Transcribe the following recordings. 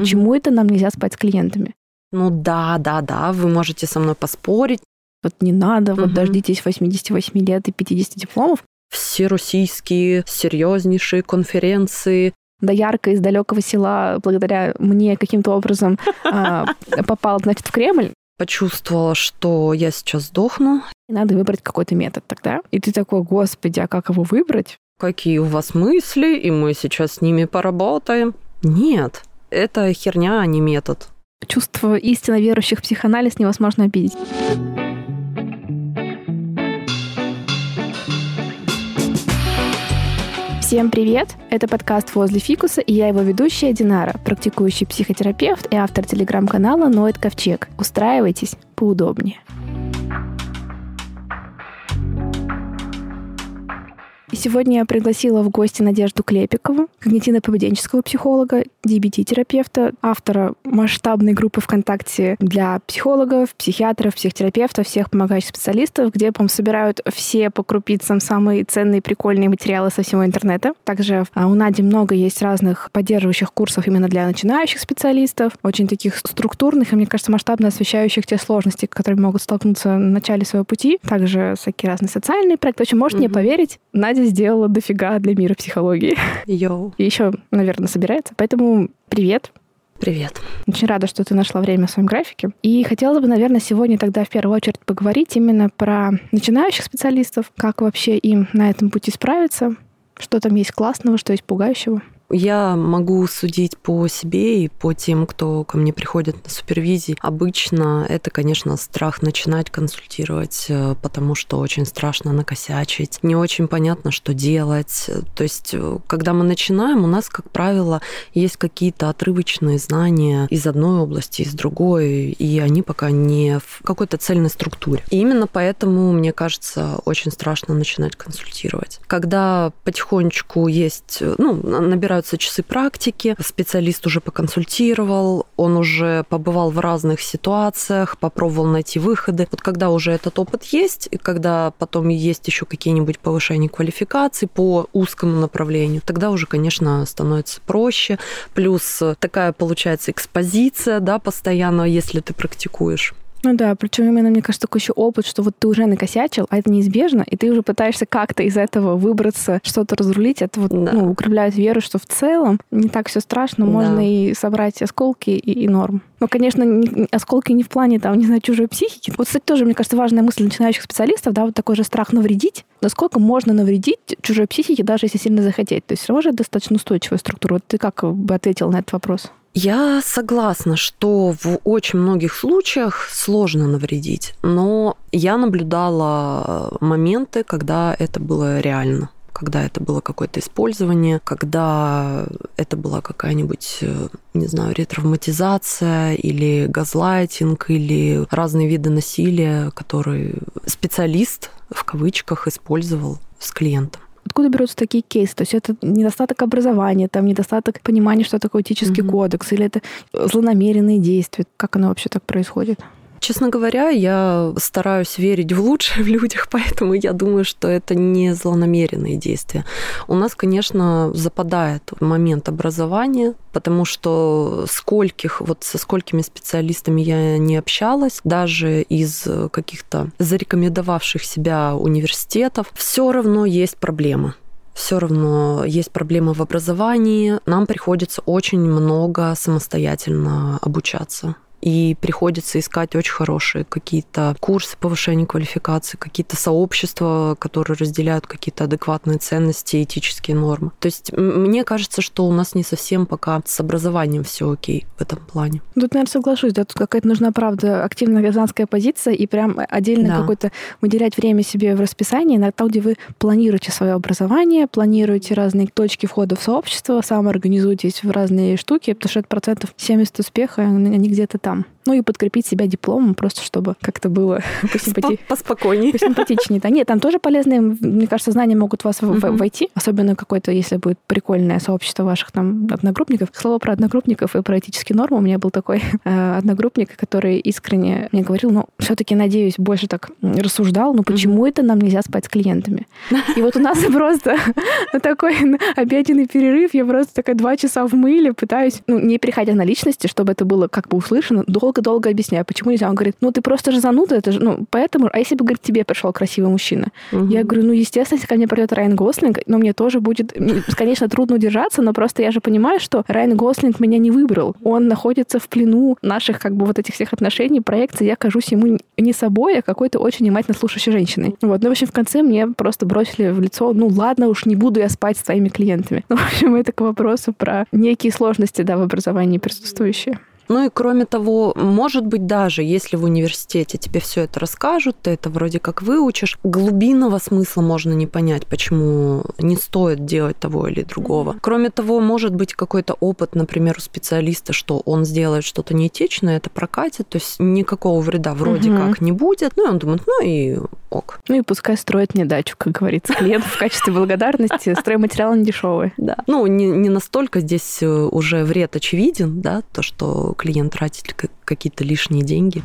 Почему это нам нельзя спать с клиентами? Ну да, да, да, вы можете со мной поспорить. Вот не надо, вот дождитесь 88 лет и 50 дипломов. Все российские серьезнейшие конференции, Доярка из далекого села, благодаря мне каким-то образом а, попала, значит, в Кремль. Почувствовала, что я сейчас сдохну. И надо выбрать какой-то метод тогда. И ты такой, господи, а как его выбрать? Какие у вас мысли, и мы сейчас с ними поработаем. Нет, это херня, а не метод. Чувство истинно верующих в психоанализ невозможно обидеть. Всем привет! Это подкаст «Возле фикуса» и я его ведущая Динара, практикующий психотерапевт и автор телеграм-канала «Ноет Ковчег». Устраивайтесь поудобнее. И сегодня я пригласила в гости Надежду Клепикову, когнитивно-поведенческого психолога, DBT-терапевта, автора масштабной группы ВКонтакте для психологов, психиатров, психотерапевтов, всех помогающих специалистов, где, по собирают все по крупицам самые ценные, прикольные материалы со всего интернета. Также а, у Нади много есть разных поддерживающих курсов именно для начинающих специалистов, очень таких структурных и, мне кажется, масштабно освещающих те сложности, которыми могут столкнуться в начале своего пути. Также всякие разные социальные проекты. В общем, можете mm-hmm. мне поверить, Надя Надя сделала дофига для мира психологии. Йоу. И еще, наверное, собирается. Поэтому привет. Привет. Очень рада, что ты нашла время в своем графике. И хотела бы, наверное, сегодня тогда в первую очередь поговорить именно про начинающих специалистов, как вообще им на этом пути справиться, что там есть классного, что есть пугающего. Я могу судить по себе и по тем, кто ко мне приходит на супервизии. Обычно это, конечно, страх начинать консультировать, э, потому что очень страшно накосячить. Не очень понятно, что делать. То есть, э, когда мы начинаем, у нас, как правило, есть какие-то отрывочные знания из одной области, из другой, и они пока не в какой-то цельной структуре. И именно поэтому, мне кажется, очень страшно начинать консультировать. Когда потихонечку есть, э, ну, набирают набираются часы практики, специалист уже поконсультировал, он уже побывал в разных ситуациях, попробовал найти выходы. Вот когда уже этот опыт есть, и когда потом есть еще какие-нибудь повышения квалификации по узкому направлению, тогда уже, конечно, становится проще. Плюс такая получается экспозиция, да, постоянно, если ты практикуешь. Ну да, причем именно, мне кажется, такой еще опыт, что вот ты уже накосячил, а это неизбежно, и ты уже пытаешься как-то из этого выбраться, что-то разрулить. Это вот да. ну, укрепляет веру, что в целом не так все страшно, да. можно и собрать осколки и, и норм. Но, конечно, не, осколки не в плане, там, не знаю, чужой психики. Вот, кстати, тоже, мне кажется, важная мысль начинающих специалистов, да, вот такой же страх навредить. Насколько можно навредить чужой психике, даже если сильно захотеть? То есть все равно же достаточно устойчивая структура. Вот ты как бы ответил на этот вопрос? Я согласна, что в очень многих случаях сложно навредить, но я наблюдала моменты, когда это было реально когда это было какое-то использование, когда это была какая-нибудь, не знаю, ретравматизация или газлайтинг, или разные виды насилия, которые специалист в кавычках использовал с клиентом. Откуда берутся такие кейсы? То есть это недостаток образования, там недостаток понимания, что такое этический угу. кодекс, или это злонамеренные действия? Как оно вообще так происходит? Честно говоря, я стараюсь верить в лучшее в людях, поэтому я думаю, что это не злонамеренные действия. У нас, конечно, западает момент образования, потому что скольких, вот со сколькими специалистами я не общалась, даже из каких-то зарекомендовавших себя университетов, все равно есть проблемы все равно есть проблемы в образовании, нам приходится очень много самостоятельно обучаться и приходится искать очень хорошие какие-то курсы повышения квалификации, какие-то сообщества, которые разделяют какие-то адекватные ценности, этические нормы. То есть мне кажется, что у нас не совсем пока с образованием все окей в этом плане. Тут, наверное, соглашусь, да, тут какая-то нужна, правда, активная гражданская позиция и прям отдельно да. какое-то выделять время себе в расписании на то, где вы планируете свое образование, планируете разные точки входа в сообщество, самоорганизуетесь в разные штуки, потому что это процентов 70 успеха, они где-то там. там. Ну и подкрепить себя дипломом, просто чтобы как-то было посимпати... поспокойнее. Посимпатичнее. Да нет, там тоже полезные, мне кажется, знания могут вас uh-huh. войти, особенно какое-то, если будет прикольное сообщество ваших там одногруппников. Слово про одногруппников и про этические нормы. У меня был такой э, одногруппник, который искренне мне говорил, ну, все-таки, надеюсь, больше так рассуждал, ну, почему uh-huh. это нам нельзя спать с клиентами? И вот у нас просто такой обеденный перерыв, я просто такая два часа в мыле пытаюсь, ну, не переходя на личности, чтобы это было как бы услышано, долго-долго объясняю, почему нельзя. Он говорит, ну, ты просто же зануда, это же, ну, поэтому, а если бы, говорит, тебе пришел красивый мужчина? Угу. Я говорю, ну, естественно, если ко мне придет Райан Гослинг, но мне тоже будет, конечно, трудно удержаться, но просто я же понимаю, что Райан Гослинг меня не выбрал. Он находится в плену наших, как бы, вот этих всех отношений, проекций. Я кажусь ему не собой, а какой-то очень внимательно слушающей женщиной. Вот. Ну, в общем, в конце мне просто бросили в лицо, ну, ладно уж, не буду я спать с твоими клиентами. Ну, в общем, это к вопросу про некие сложности, да, в образовании присутствующие. Ну и кроме того, может быть, даже если в университете тебе все это расскажут, ты это вроде как выучишь, глубинного смысла можно не понять, почему не стоит делать того или другого. Кроме того, может быть какой-то опыт, например, у специалиста, что он сделает что-то неэтичное, это прокатит, то есть никакого вреда вроде угу. как не будет. Ну и он думает, ну и ок. Ну и пускай строит мне дачу, как говорится, клиент в качестве благодарности. Стройматериалы не дешевые. Да. Ну, не, не настолько здесь э, уже вред очевиден, да, то, что клиент тратит какие-то лишние деньги.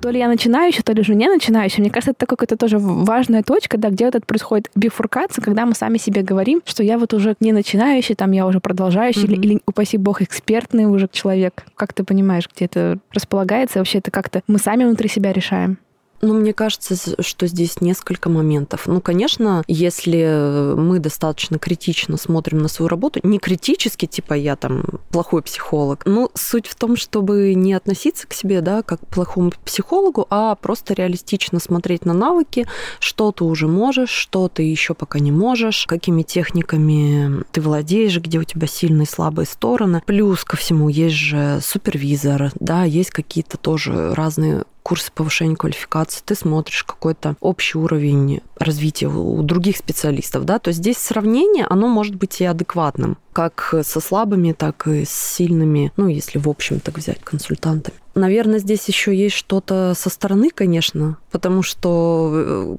то ли я начинающая, то ли же не начинающая. Мне кажется, это какая-то тоже важная точка, да, где вот это происходит бифуркация, когда мы сами себе говорим, что я вот уже не начинающий, там я уже продолжающий, mm-hmm. или, или, упаси бог, экспертный уже человек. Как ты понимаешь, где это располагается? Вообще это как-то мы сами внутри себя решаем? Ну, мне кажется, что здесь несколько моментов. Ну, конечно, если мы достаточно критично смотрим на свою работу, не критически, типа я там плохой психолог, ну, суть в том, чтобы не относиться к себе, да, как к плохому психологу, а просто реалистично смотреть на навыки, что ты уже можешь, что ты еще пока не можешь, какими техниками ты владеешь, где у тебя сильные и слабые стороны. Плюс ко всему есть же супервизор, да, есть какие-то тоже разные курсы повышения квалификации, ты смотришь какой-то общий уровень развития у других специалистов, да, то здесь сравнение, оно может быть и адекватным, как со слабыми, так и с сильными, ну, если в общем так взять, консультантами. Наверное, здесь еще есть что-то со стороны, конечно, потому что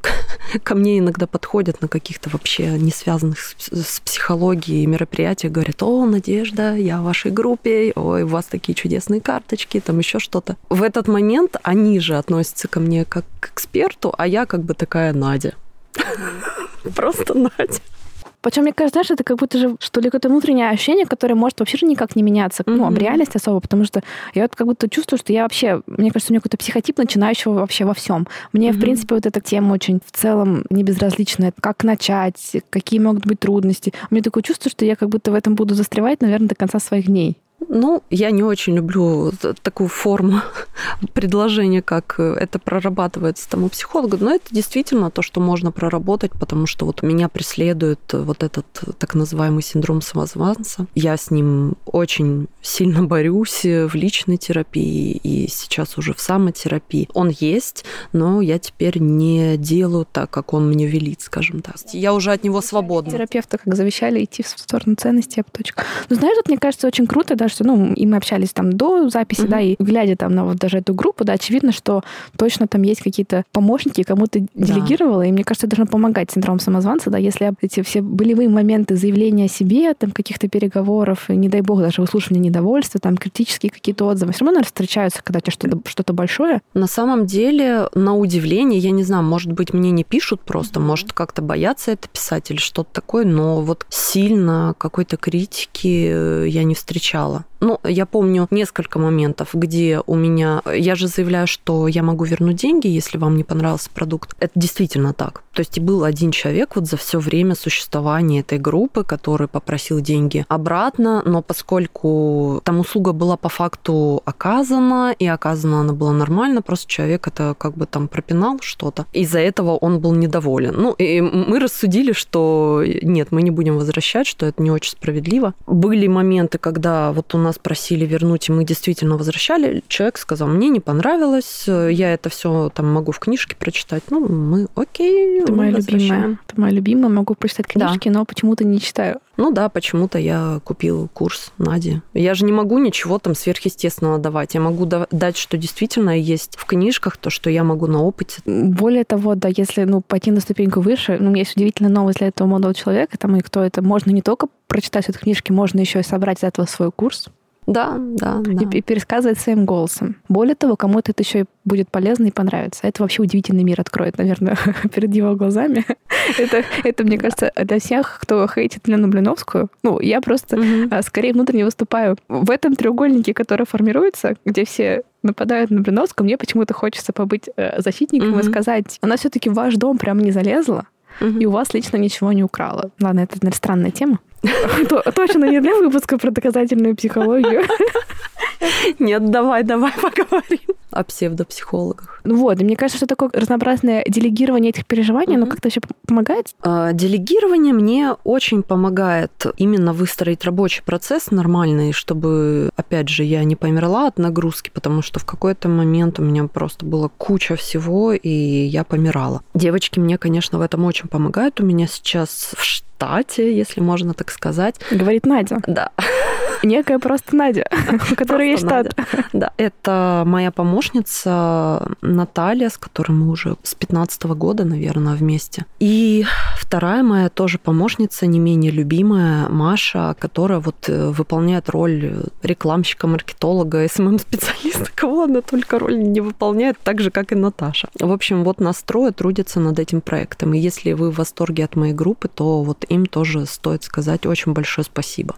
э, ко мне иногда подходят на каких-то вообще не связанных с психологией мероприятиях, говорят, о, Надежда, я в вашей группе, ой, у вас такие чудесные карточки, там еще что-то. В этот момент они же относятся ко мне как к эксперту, а я как бы такая Надя. Просто Надя. Причем, мне кажется, знаешь, это как будто же, что ли, какое-то внутреннее ощущение, которое может вообще же никак не меняться, mm-hmm. ну, об реальности особо, потому что я вот как будто чувствую, что я вообще, мне кажется, у меня какой-то психотип начинающего вообще во всем. Мне, mm-hmm. в принципе, вот эта тема очень в целом не безразличная. Как начать, какие могут быть трудности. У меня такое чувство, что я как будто в этом буду застревать, наверное, до конца своих дней. Ну, я не очень люблю такую форму предложения, как это прорабатывается там у психолога, но это действительно то, что можно проработать, потому что вот меня преследует вот этот так называемый синдром самозванца. Я с ним очень сильно борюсь в личной терапии и сейчас уже в самотерапии. Он есть, но я теперь не делаю так, как он мне велит, скажем так. Я уже от него свободна. Терапевты как завещали идти в сторону ценностей, точка. Ну, знаешь, вот мне кажется очень круто, да, что, ну, и мы общались там до записи, mm-hmm. да, и глядя там на вот даже эту группу, да, очевидно, что точно там есть какие-то помощники, кому ты делегировала, да. и мне кажется, это должно помогать синдром самозванца, да, если эти все болевые моменты заявления о себе, там, каких-то переговоров, и, не дай бог, даже выслушивания недовольства, там, критические какие-то отзывы, все равно, наверное, встречаются, когда у тебя что-то, что-то большое. На самом деле, на удивление, я не знаю, может быть, мне не пишут просто, mm-hmm. может, как-то боятся это писать или что-то такое, но вот сильно какой-то критики э, я не встречала. Ну, я помню несколько моментов, где у меня... Я же заявляю, что я могу вернуть деньги, если вам не понравился продукт. Это действительно так. То есть был один человек вот за все время существования этой группы, который попросил деньги обратно, но поскольку там услуга была по факту оказана, и оказана она была нормально, просто человек это как бы там пропинал что-то. Из-за этого он был недоволен. Ну, и мы рассудили, что нет, мы не будем возвращать, что это не очень справедливо. Были моменты, когда вот у нас просили вернуть, и мы действительно возвращали. Человек сказал, мне не понравилось, я это все там могу в книжке прочитать. Ну, мы окей, Ты моя любимая. Ты моя любимая, могу прочитать книжки, да. но почему-то не читаю. Ну да, почему-то я купил курс Нади. Я же не могу ничего там сверхъестественного давать. Я могу дать, что действительно есть в книжках, то, что я могу на опыте. Более того, да, если ну, пойти на ступеньку выше, ну, есть удивительная новость для этого молодого человека, там, и кто это, можно не только прочитать эту книжки, можно еще и собрать из этого свой курс. Да, да, да. И, и пересказывать своим голосом. Более того, кому-то это еще и будет полезно и понравится. Это вообще удивительный мир откроет, наверное, перед его глазами. это, это, мне кажется, для всех, кто хейтит Лену Блиновскую, ну, я просто mm-hmm. скорее внутренне выступаю. В этом треугольнике, который формируется, где все нападают на Блиновскую, мне почему-то хочется побыть э, защитником и сказать, она все-таки в ваш дом прям не залезла, mm-hmm. и у вас лично ничего не украла. Ладно, это наверное, странная тема. Точно не для выпуска про доказательную психологию. Нет, давай, давай поговорим о псевдопсихологах. Ну вот, и мне кажется, что такое разнообразное делегирование этих переживаний, оно как-то еще помогает? А, делегирование мне очень помогает именно выстроить рабочий процесс нормальный, чтобы, опять же, я не померла от нагрузки, потому что в какой-то момент у меня просто было куча всего, и я помирала. Девочки мне, конечно, в этом очень помогают. У меня сейчас в штате, если можно так сказать. Говорит Надя. Да. Некая просто Надя, у которой есть штат. Да, это моя помощница Наталья, с которой мы уже с 15 года, наверное, вместе. И вторая моя тоже помощница, не менее любимая, Маша, которая вот э, выполняет роль рекламщика, маркетолога, СММ-специалиста. Кого она только роль не выполняет, так же, как и Наташа. В общем, вот нас трое трудятся над этим проектом. И если вы в восторге от моей группы, то вот им тоже стоит сказать очень большое спасибо.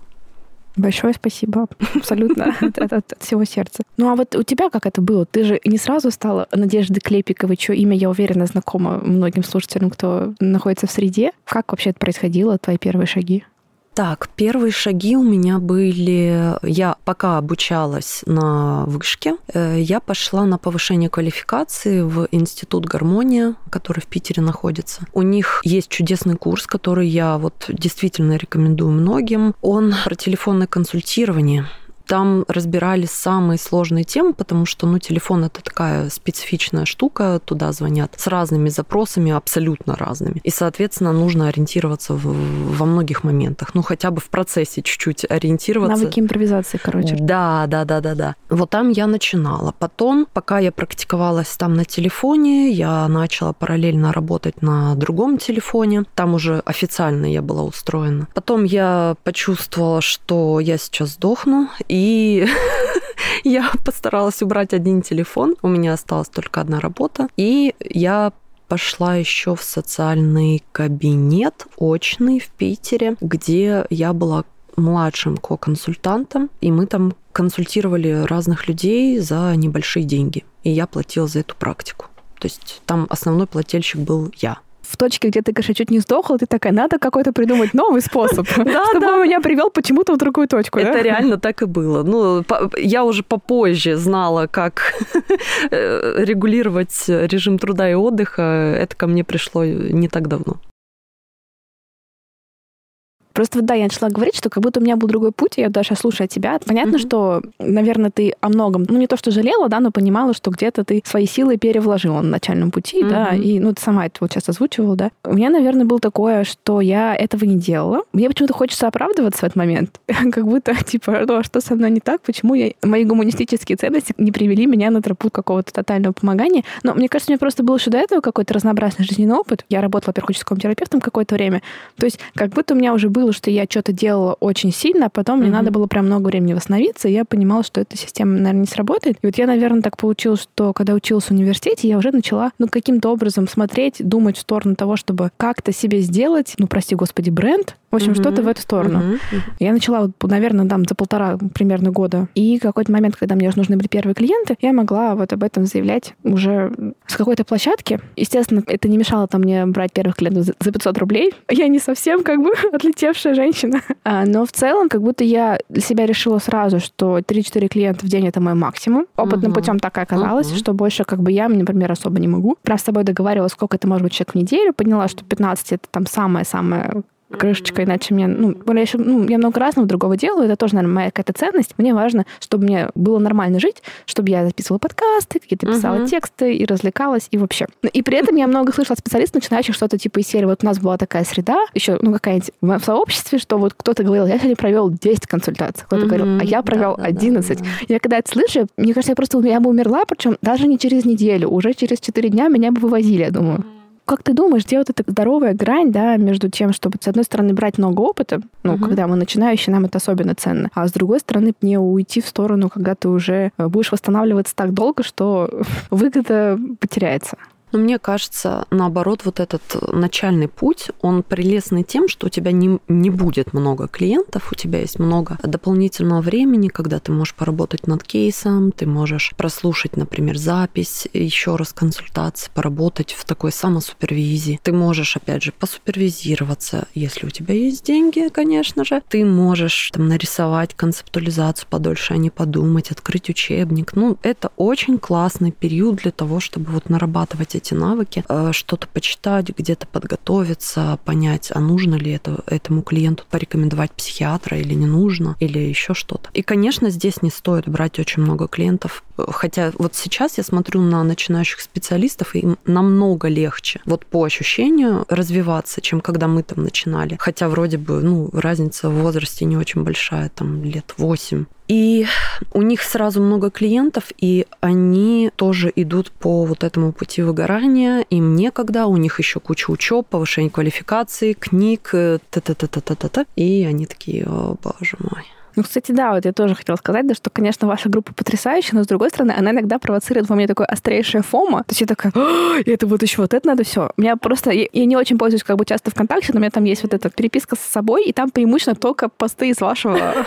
Большое спасибо. Абсолютно. от, от, от всего сердца. Ну а вот у тебя как это было? Ты же не сразу стала Надежды Клепиковой, чье имя, я уверена, знакомо многим слушателям, кто находится в среде. Как вообще это происходило, твои первые шаги? Так, первые шаги у меня были... Я пока обучалась на вышке, э, я пошла на повышение квалификации в Институт гармония, который в Питере находится. У них есть чудесный курс, который я вот действительно рекомендую многим. Он про телефонное консультирование. Там разбирали самые сложные темы, потому что, ну, телефон это такая специфичная штука, туда звонят с разными запросами, абсолютно разными. И, соответственно, нужно ориентироваться в, во многих моментах, ну, хотя бы в процессе чуть-чуть ориентироваться. Навыки импровизации, короче. Да, да, да, да, да. Вот там я начинала. Потом, пока я практиковалась там на телефоне, я начала параллельно работать на другом телефоне. Там уже официально я была устроена. Потом я почувствовала, что я сейчас сдохну, и я постаралась убрать один телефон. У меня осталась только одна работа. И я пошла еще в социальный кабинет очный в Питере, где я была младшим ко-консультантом, и мы там консультировали разных людей за небольшие деньги. И я платила за эту практику. То есть там основной плательщик был я в точке, где ты, конечно, чуть не сдохла, ты такая, надо какой-то придумать новый способ, чтобы он меня привел почему-то в другую точку. Это реально так и было. Ну, я уже попозже знала, как э, регулировать режим труда и отдыха. Это ко мне пришло не так давно. Просто вот да, я начала говорить, что как будто у меня был другой путь, и я даже слушая тебя, понятно, mm-hmm. что, наверное, ты о многом, ну не то, что жалела, да, но понимала, что где-то ты свои силы перевложила на начальном пути, mm-hmm. да, и, ну, ты сама это вот сейчас озвучивала, да. У меня, наверное, было такое, что я этого не делала. Мне почему-то хочется оправдываться в этот момент, как будто, типа, ну, а что со мной не так, почему я, мои гуманистические ценности не привели меня на тропу какого-то тотального помогания. Но мне кажется, у меня просто был еще до этого какой-то разнообразный жизненный опыт. Я работала, во-первых, терапевтом какое-то время. То есть как будто у меня уже был было, что я что-то делала очень сильно, а потом mm-hmm. мне надо было прям много времени восстановиться, и я понимала, что эта система, наверное, не сработает. И вот я, наверное, так получилось, что когда училась в университете, я уже начала, ну, каким-то образом смотреть, думать в сторону того, чтобы как-то себе сделать, ну, прости господи, бренд, в общем, mm-hmm. что-то в эту сторону. Mm-hmm. Я начала, наверное, там за полтора примерно года. И какой-то момент, когда мне уже нужны были первые клиенты, я могла вот об этом заявлять уже с какой-то площадки. Естественно, это не мешало там мне брать первых клиентов за 500 рублей. Я не совсем как бы отлетевшая женщина. А, но в целом, как будто я для себя решила сразу, что 3-4 клиента в день это мой максимум. Опытным uh-huh. путем так и оказалось, uh-huh. что больше как бы я, например, особо не могу. Прям с собой договаривалась, сколько это может быть человек в неделю. Поняла, что 15 это там самое-самое крышечка, иначе мне, ну, я, еще, ну, я много разного другого делаю, это тоже, наверное, моя какая-то ценность. Мне важно, чтобы мне было нормально жить, чтобы я записывала подкасты, какие-то писала uh-huh. тексты и развлекалась, и вообще. И при этом я много слышала от специалистов, начинающих что-то типа из серии, вот у нас была такая среда, еще, ну, какая-нибудь в сообществе, что вот кто-то говорил, я сегодня провел 10 консультаций, кто-то uh-huh. говорил, а я провел да, 11. Да, да, да. Я когда это слышу, мне кажется, я просто я бы умерла, причем даже не через неделю, уже через 4 дня меня бы вывозили, я думаю. Как ты думаешь, где вот эта здоровая грань, да, между тем, чтобы, с одной стороны, брать много опыта, ну, угу. когда мы начинающие, нам это особенно ценно, а с другой стороны, не уйти в сторону, когда ты уже э, будешь восстанавливаться так долго, что выгода потеряется? Но мне кажется, наоборот, вот этот начальный путь, он прелестный тем, что у тебя не, не будет много клиентов, у тебя есть много дополнительного времени, когда ты можешь поработать над кейсом, ты можешь прослушать, например, запись, еще раз консультации, поработать в такой самосупервизии. Ты можешь, опять же, посупервизироваться, если у тебя есть деньги, конечно же. Ты можешь там нарисовать концептуализацию подольше, а не подумать, открыть учебник. Ну, это очень классный период для того, чтобы вот нарабатывать эти навыки, э, что-то почитать, где-то подготовиться, понять, а нужно ли это этому клиенту порекомендовать психиатра или не нужно, или еще что-то. И, конечно, здесь не стоит брать очень много клиентов, хотя вот сейчас я смотрю на начинающих специалистов, и им намного легче, вот по ощущению, развиваться, чем когда мы там начинали. Хотя вроде бы, ну, разница в возрасте не очень большая, там лет 8 и у них сразу много клиентов, и они тоже идут по вот этому пути выгорания. Им некогда, у них еще куча учеб, повышение квалификации, книг, та-та-та-та-та-та. И они такие, о, боже мой. Ну, кстати, да, вот я тоже хотела сказать, да, что, конечно, ваша группа потрясающая, но, с другой стороны, она иногда провоцирует во мне такое острейшее фома. То есть я такая, это вот еще вот это надо все. У меня просто, я, я не очень пользуюсь как бы часто ВКонтакте, но у меня там есть вот эта переписка с собой, и там преимущественно только посты из вашего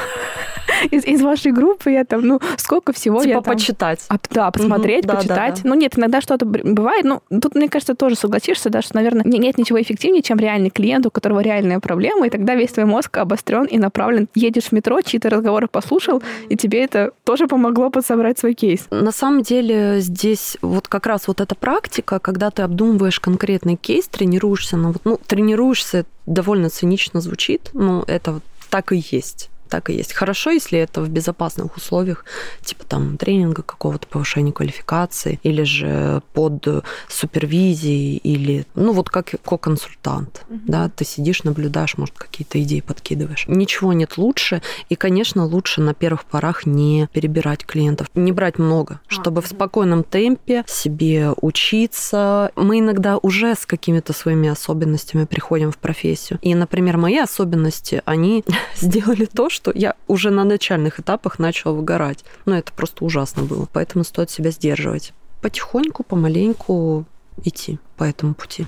из, из вашей группы, я там, ну, сколько всего типа я там... почитать. А, да, посмотреть, угу, почитать. Да, да, да. Ну, нет, иногда что-то бывает. Ну, тут, мне кажется, тоже согласишься, да, что, наверное, нет ничего эффективнее, чем реальный клиент, у которого реальная проблема, и тогда весь твой мозг обострен и направлен. Едешь в метро, чьи-то разговоры послушал, и тебе это тоже помогло подсобрать свой кейс. На самом деле здесь вот как раз вот эта практика, когда ты обдумываешь конкретный кейс, тренируешься, ну, вот, ну тренируешься, довольно цинично звучит, но это вот так и есть так и есть. Хорошо, если это в безопасных условиях, типа там тренинга какого-то повышения квалификации, или же под супервизией, или, ну, вот как ко-консультант, угу. да, ты сидишь, наблюдаешь, может, какие-то идеи подкидываешь. Ничего нет лучше, и, конечно, лучше на первых порах не перебирать клиентов, не брать много, а, чтобы в спокойном темпе себе учиться. Мы иногда уже с какими-то своими особенностями приходим в профессию. И, например, мои особенности, они сделали то, что я уже на начальных этапах начала выгорать. Но ну, это просто ужасно было. Поэтому стоит себя сдерживать. Потихоньку, помаленьку идти по этому пути.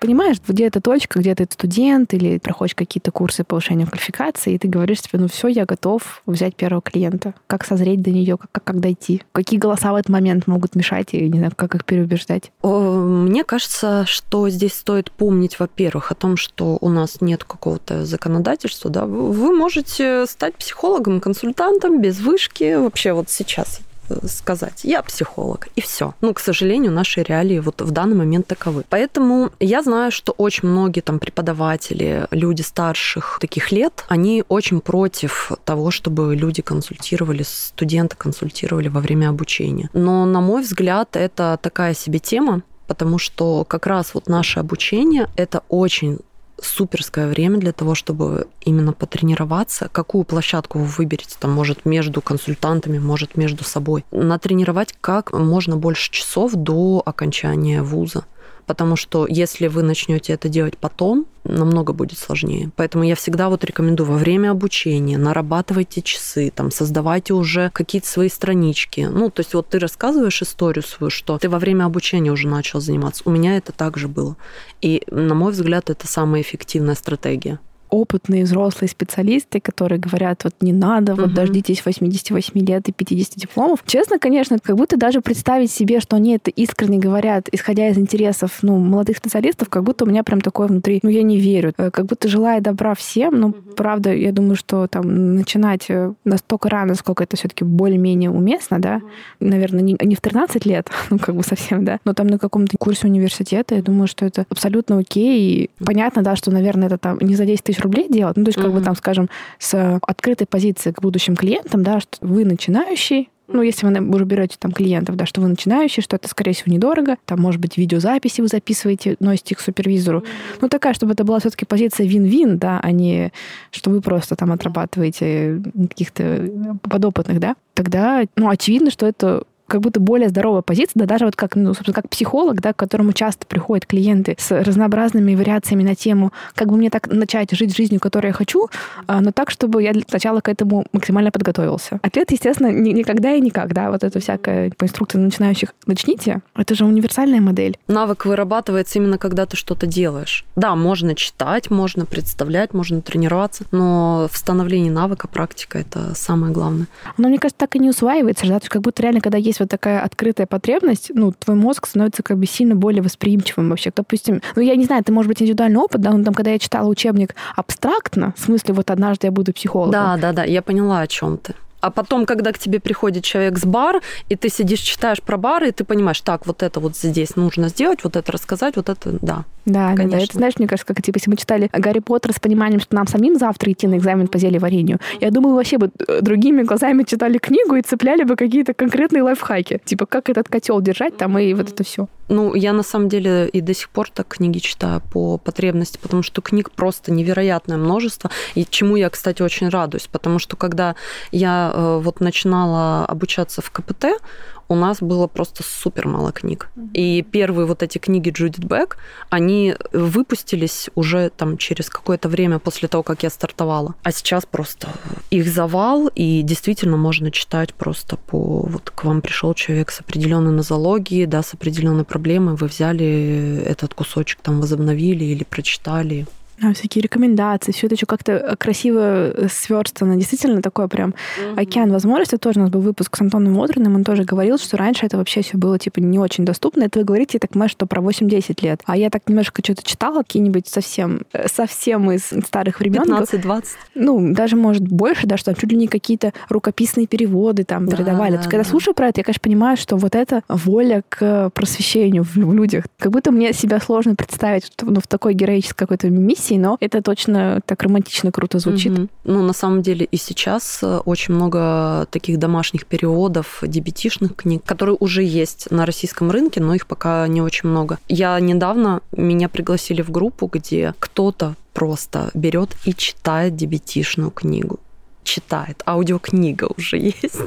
Понимаешь, где эта точка, где ты студент или проходишь какие-то курсы повышения квалификации, и ты говоришь себе, ну все, я готов взять первого клиента. Как созреть до нее, как, как, как дойти? Какие голоса в этот момент могут мешать, и не знаю, как их переубеждать? Мне кажется, что здесь стоит помнить, во-первых, о том, что у нас нет какого-то законодательства, да, вы можете стать психологом, консультантом без вышки вообще вот сейчас сказать, я психолог, и все. Ну, к сожалению, наши реалии вот в данный момент таковы. Поэтому я знаю, что очень многие там преподаватели, люди старших таких лет, они очень против того, чтобы люди консультировали, студенты консультировали во время обучения. Но, на мой взгляд, это такая себе тема, потому что как раз вот наше обучение — это очень суперское время для того, чтобы именно потренироваться. Какую площадку вы выберете, там, может, между консультантами, может, между собой. Натренировать как можно больше часов до окончания вуза потому что если вы начнете это делать потом, намного будет сложнее. Поэтому я всегда вот рекомендую во время обучения нарабатывайте часы, там, создавайте уже какие-то свои странички. Ну, то есть вот ты рассказываешь историю свою, что ты во время обучения уже начал заниматься. У меня это также было. И, на мой взгляд, это самая эффективная стратегия опытные взрослые специалисты, которые говорят, вот не надо, вот угу. дождитесь 88 лет и 50 дипломов. Честно, конечно, как будто даже представить себе, что они это искренне говорят, исходя из интересов ну, молодых специалистов, как будто у меня прям такое внутри, ну, я не верю. Э, как будто желая добра всем, но, угу. правда, я думаю, что там начинать э, настолько рано, сколько это все таки более-менее уместно, да, угу. наверное, не, не в 13 лет, ну, как бы совсем, да, но там на каком-то курсе университета, я думаю, что это абсолютно окей. И понятно, да, что, наверное, это там не за 10 тысяч рублей делать, ну, то есть, как бы там, скажем, с открытой позиции к будущим клиентам, да, что вы начинающий, ну, если вы уже берете там клиентов, да, что вы начинающий, что это, скорее всего, недорого. Там, может быть, видеозаписи вы записываете, носите к супервизору. Ну, такая, чтобы это была все-таки позиция вин-вин, да, а не что вы просто там отрабатываете каких-то подопытных, да. Тогда, ну, очевидно, что это как будто более здоровая позиция, да, даже вот как, ну, собственно, как психолог, да, к которому часто приходят клиенты с разнообразными вариациями на тему, как бы мне так начать жить жизнью, которую я хочу, а, но так, чтобы я сначала к этому максимально подготовился. Ответ, естественно, ни, никогда и никак, да, вот это всякая по инструкции начинающих начните, это же универсальная модель. Навык вырабатывается именно когда ты что-то делаешь. Да, можно читать, можно представлять, можно тренироваться, но в становлении навыка практика — это самое главное. Но мне кажется, так и не усваивается, да, то есть как будто реально, когда есть есть вот такая открытая потребность, ну, твой мозг становится как бы сильно более восприимчивым вообще. Допустим, ну, я не знаю, это может быть индивидуальный опыт, да, но там, когда я читала учебник абстрактно, в смысле, вот однажды я буду психологом. Да, да, да, я поняла, о чем ты. А потом, когда к тебе приходит человек с бар, и ты сидишь, читаешь про бары, и ты понимаешь, так, вот это вот здесь нужно сделать, вот это рассказать, вот это, да. Да, конечно. да. Это, знаешь, мне кажется, как, типа, если мы читали Гарри Поттер с пониманием, что нам самим завтра идти на экзамен по зельеварению, я думаю, вообще бы э, другими глазами читали книгу и цепляли бы какие-то конкретные лайфхаки. Типа, как этот котел держать там и вот это все. Ну, я на самом деле и до сих пор так книги читаю по потребности, потому что книг просто невероятное множество, и чему я, кстати, очень радуюсь, потому что когда я э, вот начинала обучаться в КПТ, у нас было просто супер мало книг. И первые вот эти книги Джудит Бек, они выпустились уже там через какое-то время после того, как я стартовала. А сейчас просто их завал, и действительно можно читать просто по... Вот к вам пришел человек с определенной нозологией, да, с определенной проблемой, вы взяли этот кусочек, там возобновили или прочитали. А, всякие рекомендации, все это еще как-то э, красиво э, сверстано. Действительно, такой прям mm-hmm. океан возможностей. Тоже у нас был выпуск с Антоном Модриным, он тоже говорил, что раньше это вообще все было типа не очень доступно. Это вы говорите, я так понимаю, что про 8-10 лет. А я так немножко что-то читала, какие-нибудь совсем, э, совсем из старых времен. 15-20. Ну, даже, может, больше, да, что там чуть ли не какие-то рукописные переводы там да, передавали. Да, Когда да. слушаю про это, я, конечно, понимаю, что вот это воля к просвещению в, в людях. Как будто мне себя сложно представить ну, в такой героической какой-то миссии, профессий, но это точно так романтично круто звучит. Угу. Ну, на самом деле и сейчас э, очень много таких домашних переводов, дебетишных книг, которые уже есть на российском рынке, но их пока не очень много. Я недавно, меня пригласили в группу, где кто-то просто берет и читает дебетишную книгу читает. Аудиокнига уже есть.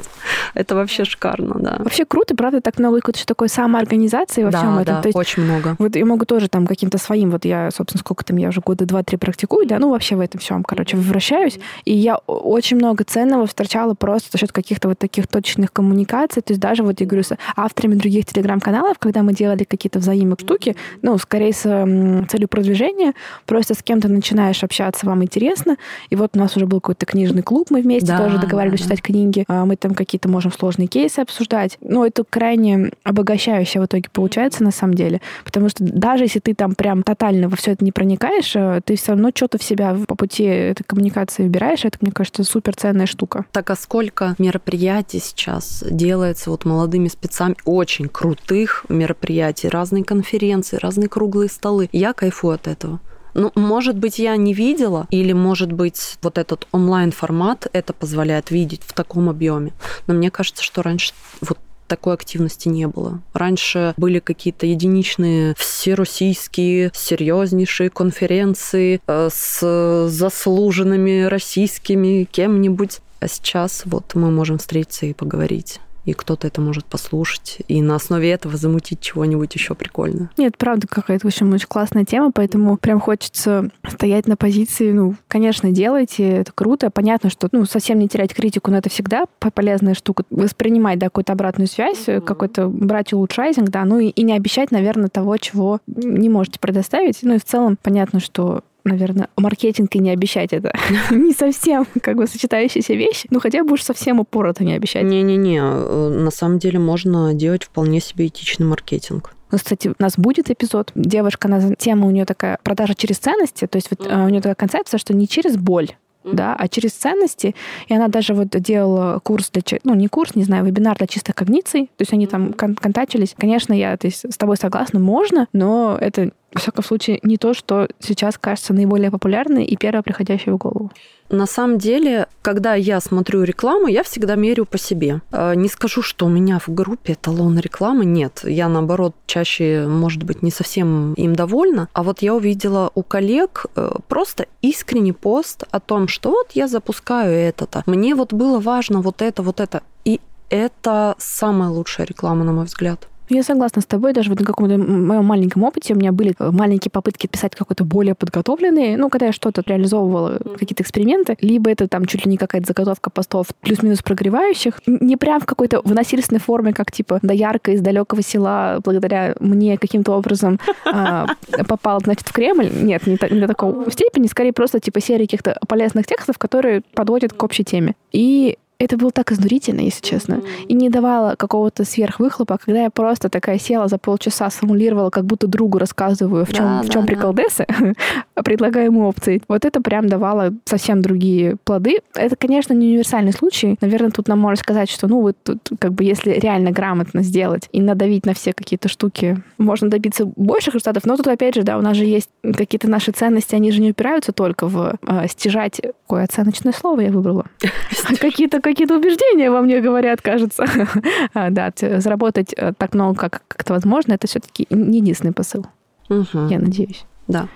Это вообще шикарно, да. Вообще круто, правда, так много какой-то такой самоорганизации во да, всем этом. Да, То есть, очень много. Вот я могу тоже там каким-то своим, вот я, собственно, сколько там, я уже года два-три практикую, да, ну вообще в этом всем, короче, вращаюсь. И я очень много ценного встречала просто за счет каких-то вот таких точных коммуникаций. То есть даже вот я говорю с авторами других телеграм-каналов, когда мы делали какие-то взаимные штуки, ну, скорее с целью продвижения, просто с кем-то начинаешь общаться, вам интересно. И вот у нас уже был какой-то книжный клуб, мы вместе да, тоже договаривались да, читать да. книги. А, мы там какие-то можем сложные кейсы обсуждать. Но это крайне обогащающе в итоге получается на самом деле. Потому что даже если ты там прям тотально во все это не проникаешь, э, ты все равно что-то в себя по пути этой коммуникации выбираешь. Это, мне кажется, супер ценная штука. Так а сколько мероприятий сейчас делается вот молодыми спецами, очень крутых мероприятий, разные конференции, разные круглые столы. Я кайфую от этого. Ну, может быть, я не видела, или, может быть, вот этот онлайн-формат это позволяет видеть в таком объеме. Но мне кажется, что раньше вот такой активности не было. Раньше были какие-то единичные всероссийские серьезнейшие конференции э, с заслуженными российскими кем-нибудь. А сейчас вот мы можем встретиться и поговорить и кто-то это может послушать, и на основе этого замутить чего-нибудь еще прикольно. Нет, правда, какая-то, в общем, очень классная тема, поэтому прям хочется стоять на позиции, ну, конечно, делайте, это круто. Понятно, что, ну, совсем не терять критику, но это всегда полезная штука. Воспринимать, да, какую-то обратную связь, mm-hmm. какой-то брать улучшайзинг, да, ну и, и не обещать, наверное, того, чего не можете предоставить. Ну и в целом понятно, что наверное, маркетинг и не обещать это. не совсем как бы сочетающиеся вещи. Ну, хотя бы уж совсем упорото не обещать. Не-не-не, э, на самом деле можно делать вполне себе этичный маркетинг. Ну, кстати, у нас будет эпизод. Девушка, она, тема у нее такая продажа через ценности. То есть вот mm-hmm. у нее такая концепция, что не через боль, mm-hmm. да, а через ценности. И она даже вот делала курс для, ну не курс, не знаю, вебинар для чистых когниций. То есть они там кон- контачились. Конечно, я то есть, с тобой согласна, можно, но это во всяком случае, не то, что сейчас кажется наиболее популярной и первое приходящее в голову. На самом деле, когда я смотрю рекламу, я всегда мерю по себе. Э, не скажу, что у меня в группе эталон рекламы нет. Я, наоборот, чаще, может быть, не совсем им довольна. А вот я увидела у коллег э, просто искренний пост о том, что вот я запускаю это-то. Мне вот было важно вот это, вот это. И это самая лучшая реклама, на мой взгляд. Я согласна с тобой. Даже вот на каком-то моем маленьком опыте у меня были э, маленькие попытки писать какой-то более подготовленный. Ну, когда я что-то реализовывала, какие-то эксперименты, либо это там чуть ли не какая-то заготовка постов плюс-минус прогревающих. Не прям в какой-то в насильственной форме, как типа доярка из далекого села благодаря мне каким-то образом а, попал, значит, в Кремль. Нет, не, не до такого степени. Скорее просто типа серии каких-то полезных текстов, которые подводят к общей теме. И это было так изнурительно, если честно. И не давало какого-то сверхвыхлопа, когда я просто такая села за полчаса, сформулировала, как будто другу рассказываю, в чем, да, в чем да, прикол да. Дессы, предлагаемые опции. Вот это прям давало совсем другие плоды. Это, конечно, не универсальный случай. Наверное, тут нам можно сказать, что, ну, вот тут, как бы, если реально грамотно сделать и надавить на все какие-то штуки, можно добиться больших результатов. Но тут, опять же, да, у нас же есть какие-то наши ценности, они же не упираются только в э, стяжать... Какое оценочное слово я выбрала? Какие-то какие-то убеждения во мне говорят, кажется. А, да, заработать э, так много, как, как это возможно, это все-таки не единственный посыл. Угу. Я надеюсь. Да.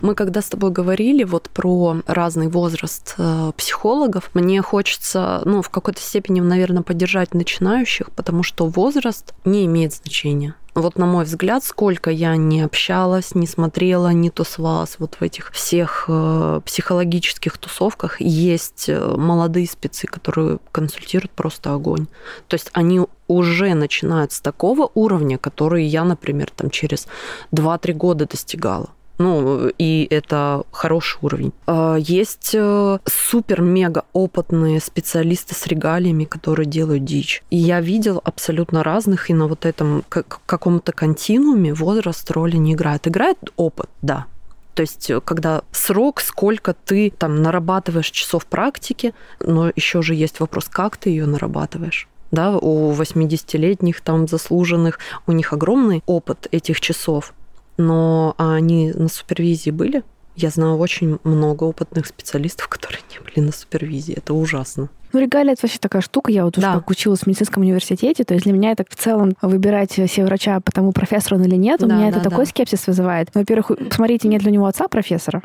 Мы когда с тобой говорили вот про разный возраст э, психологов, мне хочется, ну, в какой-то степени, наверное, поддержать начинающих, потому что возраст не имеет значения. Вот на мой взгляд, сколько я не общалась, не смотрела, не тусовалась вот в этих всех э, психологических тусовках, есть э, молодые спецы, которые консультируют просто огонь. То есть они уже начинают с такого уровня, который я, например, там через 2-3 года достигала. Ну, и это хороший уровень. А, есть э, супер-мега опытные специалисты с регалиями, которые делают дичь. И я видел абсолютно разных, и на вот этом каком-то континууме возраст роли не играет. Играет опыт, да, то есть, э, когда срок, сколько ты там нарабатываешь часов практики, но еще же есть вопрос, как ты ее нарабатываешь да, у 80-летних там заслуженных, у них огромный опыт этих часов но они на супервизии были. Я знаю очень много опытных специалистов, которые не были на супервизии. Это ужасно. Ну, регалия это вообще такая штука. Я вот да. уже училась в медицинском университете, то есть для меня это в целом выбирать себе врача по тому, профессор он или нет, у да, меня да, это да. такой скепсис вызывает. Ну, во-первых, посмотрите, нет ли у него отца профессора,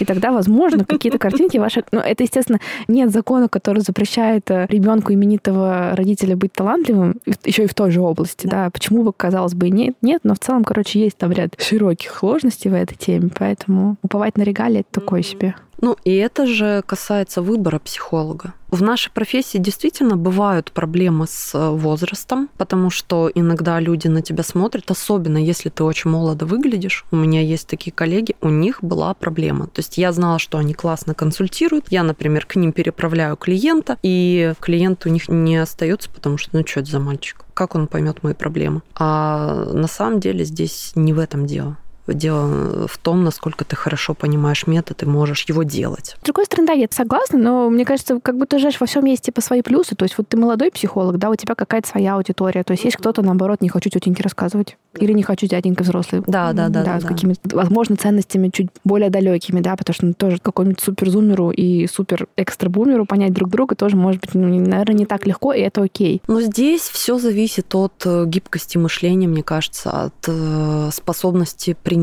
и тогда, возможно, какие-то картинки ваши... Ну, это, естественно, нет закона, который запрещает э, ребенку именитого родителя быть талантливым, еще и в той же области, да. да. Почему бы, казалось бы, нет, нет, но в целом, короче, есть там ряд широких сложностей в этой теме, поэтому уповать на регалии это такое себе. Ну, и это же касается выбора психолога. В нашей профессии действительно бывают проблемы с э, возрастом, потому что иногда люди на тебя смотрят, особенно если ты очень молодо выглядишь. У меня есть такие коллеги, у них была проблема. То есть я знала, что они классно консультируют. Я, например, к ним переправляю клиента, и клиент у них не остается, потому что, ну, что это за мальчик? Как он поймет мои проблемы? А на самом деле здесь не в этом дело. Дело в том, насколько ты хорошо понимаешь метод и можешь его делать. С другой стороны, да, я согласна, но мне кажется, как будто же во всем есть типа свои плюсы. То есть вот ты молодой психолог, да, у тебя какая-то своя аудитория. То есть есть кто-то, наоборот, не хочу тетеньки рассказывать. Или не хочу дяденька взрослый. Да, да, да. Да, с какими-то, возможно, ценностями чуть более далекими, да, потому что ну, тоже какому-нибудь суперзумеру и супер экстра-бумеру понять друг друга тоже может быть, ну, наверное, не так легко, и это окей. Но здесь все зависит от э, гибкости мышления, мне кажется, от э, способности принимать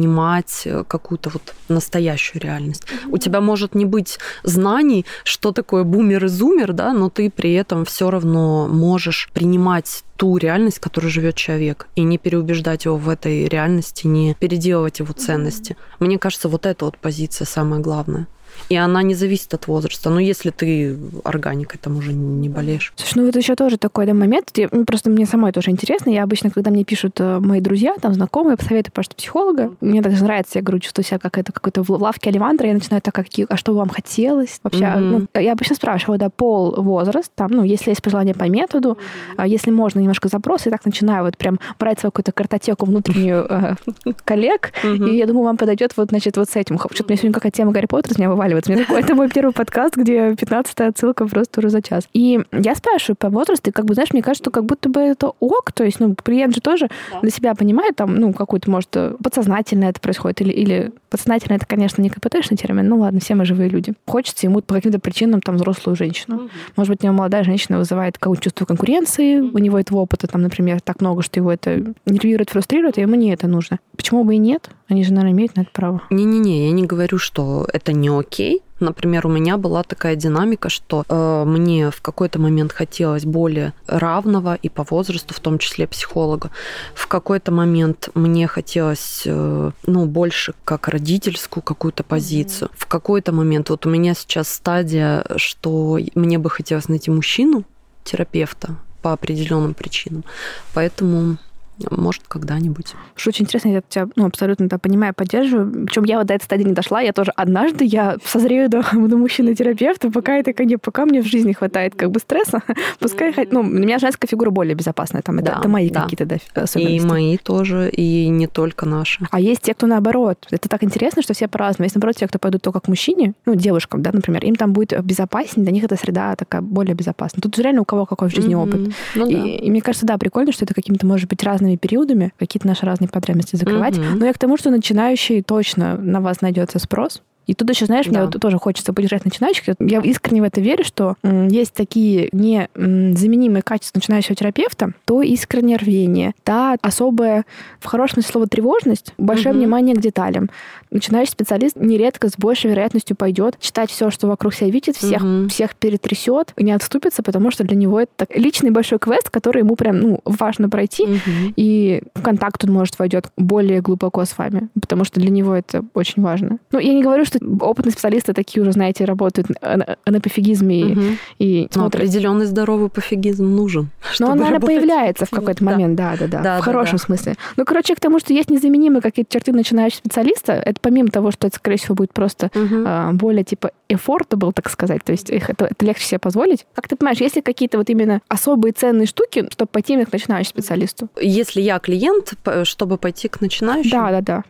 э, какую-то вот настоящую реальность. Mm-hmm. У тебя может не быть знаний, что такое бумер и зумер, да, но ты при этом все равно можешь принимать ту реальность, в которой живет человек, и не переубеждать его в этой реальности, не переделывать его ценности. Mm-hmm. Мне кажется, вот эта вот позиция самая главная. И она не зависит от возраста. Но если ты органикой, там уже не болеешь. Слушай, ну это еще тоже такой да, момент. Я, ну, просто мне самой тоже интересно. Я обычно, когда мне пишут э, мои друзья, там, знакомые, посоветую, просто психолога. Мне даже нравится, я говорю, чувствую себя как это какой-то в лавке Оливандра. Я начинаю так, какие, а что вам хотелось? Вообще, mm-hmm. ну, я обычно спрашиваю, да, пол, возраст, там, ну, если есть пожелание по методу, mm-hmm. если можно, немножко запросы, и так начинаю вот прям брать свою какую-то картотеку внутреннюю э, коллег, и я думаю, вам подойдет вот, значит, вот с этим. Что-то мне сегодня какая тема Гарри Поттер из меня вываливается. Мне такой, это мой первый подкаст, где 15 отсылка просто уже за час. И я спрашиваю по возрасту, и как бы, знаешь, мне кажется, что как будто бы это ок, то есть, ну, клиент же тоже да. для себя понимает, там, ну, какую-то, может, подсознательно это происходит, или, или подсознательно это, конечно, не КПТшный термин, ну ладно, все мы живые люди. Хочется ему по каким-то причинам там взрослую женщину. Угу. Может быть, у него молодая женщина вызывает какое-то чувство конкуренции, у него этого опыта, там, например, так много, что его это нервирует, фрустрирует, и ему не это нужно. Почему бы и нет? Они же, наверное, имеют на это право. Не-не-не, я не говорю, что это не окей, Например, у меня была такая динамика, что э, мне в какой-то момент хотелось более равного и по возрасту, в том числе психолога. В какой-то момент мне хотелось, э, ну, больше как родительскую какую-то позицию. Mm-hmm. В какой-то момент, вот у меня сейчас стадия, что мне бы хотелось найти мужчину, терапевта по определенным причинам. Поэтому может, когда-нибудь. Что очень интересно, я тебя ну, абсолютно да, понимаю, поддерживаю. Причем я вот до этой стадии не дошла. Я тоже однажды я созрею до, до мужчины-терапевта, пока это не, пока мне в жизни хватает как бы стресса. Пускай, ну, у меня женская фигура более безопасная. Там, да, это, это мои да. какие-то да, особенности. И мои тоже, и не только наши. А есть те, кто наоборот. Это так интересно, что все по-разному. Есть, наоборот, те, кто пойдут только к мужчине, ну, девушкам, да, например, им там будет безопаснее, для них эта среда такая более безопасная. Тут реально у кого какой в жизни mm-hmm. опыт. Ну, и, да. и мне кажется, да, прикольно, что это какими-то, может быть, разными разными периодами какие-то наши разные потребности закрывать. Угу. Но я к тому, что начинающий точно на вас найдется спрос. И тут еще, знаешь, да. мне вот тоже хочется поддержать начинающих. Я искренне в это верю, что есть такие незаменимые качества начинающего терапевта, то искреннее рвение, та особая, в хорошем смысле слова, тревожность, большое угу. внимание к деталям. Начинающий специалист нередко с большей вероятностью пойдет читать все, что вокруг себя видит, всех, угу. всех перетрясет, не отступится, потому что для него это личный большой квест, который ему прям ну, важно пройти, угу. и в контакт он, может, войдет более глубоко с вами, потому что для него это очень важно. Ну, я не говорю, что опытные специалисты такие уже, знаете, работают на, на пофигизме угу. и, и ну, определенный здоровый пофигизм нужен. Но он, наверное, появляется в какой-то момент, да, да, да, да в хорошем да. смысле. Ну, короче, к тому, что есть незаменимые какие-то черты начинающего специалиста, это помимо того, что это, скорее всего, будет просто угу. а, более типа affordable, так сказать, то есть их это, это легче себе позволить. Как ты понимаешь, есть ли какие-то вот именно особые ценные штуки, чтобы пойти именно к начинающему специалисту? Если я клиент, чтобы пойти к начинающему? Да, да, да.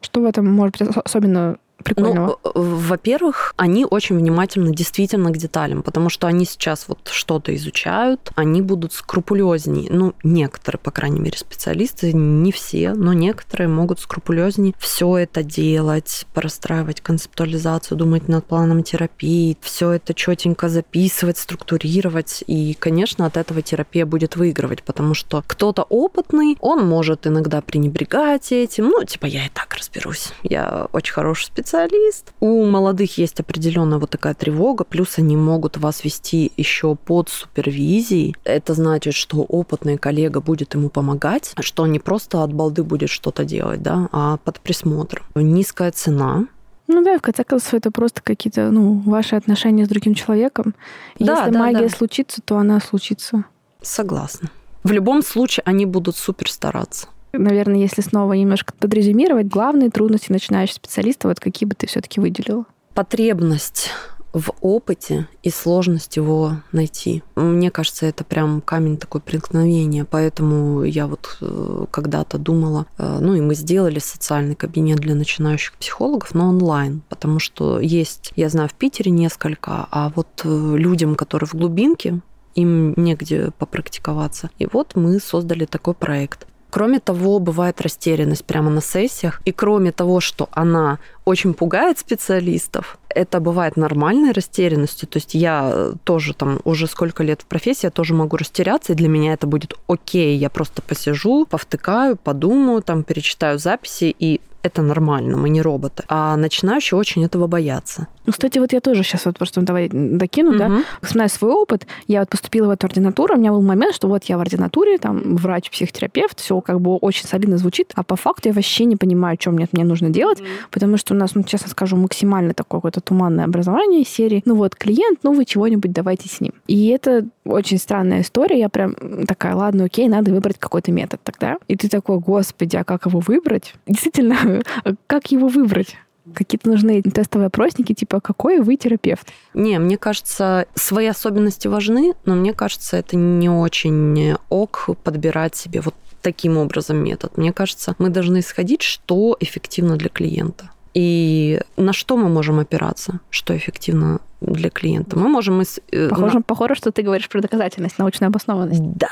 Что в этом может быть особенно Ну, во-первых, они очень внимательны действительно к деталям, потому что они сейчас вот что-то изучают, они будут скрупулезнее. Ну, некоторые, по крайней мере, специалисты, не все, но некоторые могут скрупулезнее все это делать, простраивать концептуализацию, думать над планом терапии, все это четенько записывать, структурировать. И, конечно, от этого терапия будет выигрывать, потому что кто-то опытный, он может иногда пренебрегать этим. Ну, типа, я и так разберусь. Я очень хороший специалист, специалист. У молодых есть определенная вот такая тревога, плюс они могут вас вести еще под супервизией. Это значит, что опытный коллега будет ему помогать, что не просто от балды будет что-то делать, да, а под присмотром. Низкая цена, ну да, в конце концов, это просто какие-то, ну, ваши отношения с другим человеком. Да, Если да, магия да. случится, то она случится. Согласна. В любом случае, они будут супер стараться. Наверное, если снова немножко подрезюмировать, главные трудности начинающего специалиста, вот какие бы ты все-таки выделила? Потребность в опыте и сложность его найти. Мне кажется, это прям камень такой преткновения. Поэтому я вот э, когда-то думала, э, ну и мы сделали социальный кабинет для начинающих психологов, но онлайн, потому что есть, я знаю, в Питере несколько, а вот э, людям, которые в глубинке, им негде попрактиковаться. И вот мы создали такой проект. Кроме того, бывает растерянность прямо на сессиях. И кроме того, что она очень пугает специалистов, это бывает нормальной растерянностью. То есть я тоже там уже сколько лет в профессии, я тоже могу растеряться, и для меня это будет окей. Я просто посижу, повтыкаю, подумаю, там перечитаю записи, и это нормально, мы не роботы. А начинающие очень этого боятся. Ну, кстати, вот я тоже сейчас вот просто давай докину, угу. да, вспоминаю свой опыт. Я вот поступила в эту ординатуру, у меня был момент, что вот я в ординатуре, там, врач-психотерапевт, все как бы очень солидно звучит, а по факту я вообще не понимаю, что мне, мне нужно делать, mm потому что у нас, ну, честно скажу, максимально такое какое-то туманное образование серии. Ну вот, клиент, ну вы чего-нибудь давайте с ним. И это очень странная история. Я прям такая, ладно, окей, надо выбрать какой-то метод тогда. И ты такой, господи, а как его выбрать? Действительно, как его выбрать? Какие-то нужны тестовые опросники, типа, какой вы терапевт? Не, мне кажется, свои особенности важны, но мне кажется, это не очень ок подбирать себе вот таким образом метод. Мне кажется, мы должны исходить, что эффективно для клиента. И на что мы можем опираться, что эффективно для клиента. Мы можем... Э, похоже, на... похоже, что ты говоришь про доказательность, научную обоснованность. Да,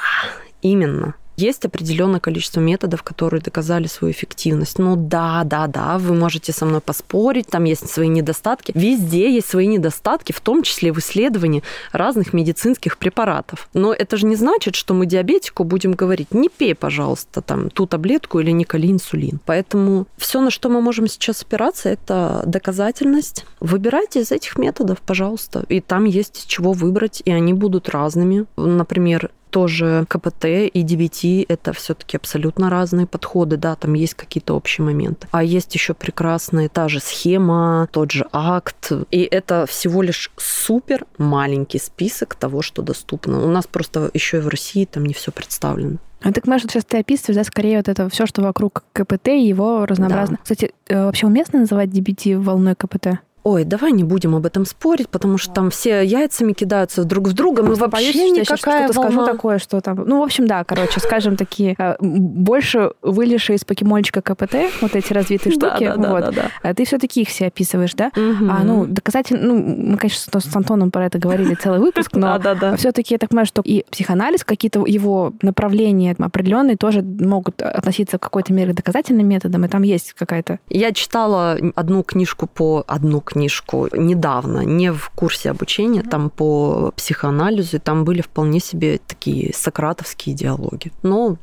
именно. Есть определенное количество методов, которые доказали свою эффективность. Ну да, да, да, вы можете со мной поспорить, там есть свои недостатки. Везде есть свои недостатки, в том числе в исследовании разных медицинских препаратов. Но это же не значит, что мы диабетику будем говорить, не пей, пожалуйста, там ту таблетку или не коли инсулин. Поэтому все, на что мы можем сейчас опираться, это доказательность. Выбирайте из этих методов, пожалуйста. И там есть из чего выбрать, и они будут разными. Например, тоже КПТ и DBT — это все таки абсолютно разные подходы, да, там есть какие-то общие моменты. А есть еще прекрасная та же схема, тот же акт, и это всего лишь супер маленький список того, что доступно. У нас просто еще и в России там не все представлено. А так, может, сейчас ты описываешь, да, скорее вот это все, что вокруг КПТ и его разнообразно. Да. Кстати, э, вообще уместно называть DBT волной КПТ? Ой, давай не будем об этом спорить, потому что там все яйцами кидаются друг в друга. Мы вообще боюсь, никакая что-то волна... скажу такое, что там... Ну, в общем, да, короче, скажем такие э, больше вылезшие из покемончика КПТ, вот эти развитые штуки, да, да, вот. Да, да, а ты все таки их все описываешь, да? А, ну, доказательно... Ну, мы, конечно, с Антоном про это говорили целый выпуск, но все таки я так понимаю, что и психоанализ, какие-то его направления определенные тоже могут относиться в какой-то мере к доказательным методам, и там есть какая-то... Я читала одну книжку по... Одну книжку недавно, не в курсе обучения, там по психоанализу, там были вполне себе такие сократовские диалоги. Но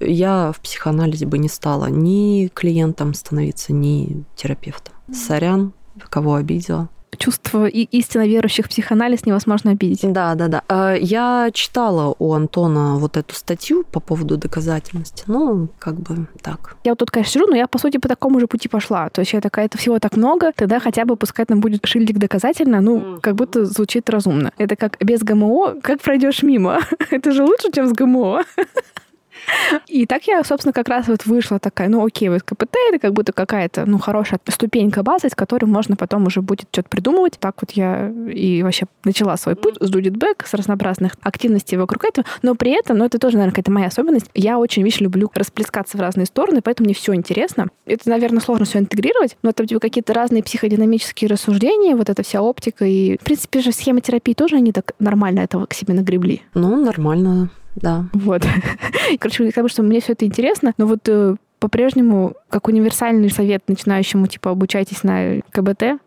я в психоанализе бы не стала ни клиентом становиться, ни терапевтом. Сорян, кого обидела чувство и истинно верующих в психоанализ невозможно обидеть. Да, да, да. А, я читала у Антона вот эту статью по поводу доказательности. Ну, как бы так. Я вот тут, конечно, сижу, но я, по сути, по такому же пути пошла. То есть я такая, это всего так много, тогда хотя бы пускай там будет шильдик доказательно, ну, как будто звучит разумно. Это как без ГМО, как пройдешь мимо. это же лучше, чем с ГМО. И так я, собственно, как раз вот вышла такая, ну окей, вот КПТ это как будто какая-то, ну, хорошая ступенька базы, с которой можно потом уже будет что-то придумывать. Так вот я и вообще начала свой путь с Джудит Бек, с разнообразных активностей вокруг этого, но при этом, ну, это тоже, наверное, какая-то моя особенность, я очень, видишь, люблю расплескаться в разные стороны, поэтому мне все интересно. Это, наверное, сложно все интегрировать, но это типа какие-то разные психодинамические рассуждения, вот эта вся оптика, и, в принципе же, схемы терапии тоже они так нормально этого к себе нагребли. Ну, нормально да. Вот. Короче, бы, что мне все это интересно, но вот э, по-прежнему, как универсальный совет начинающему, типа, обучайтесь на КБТ?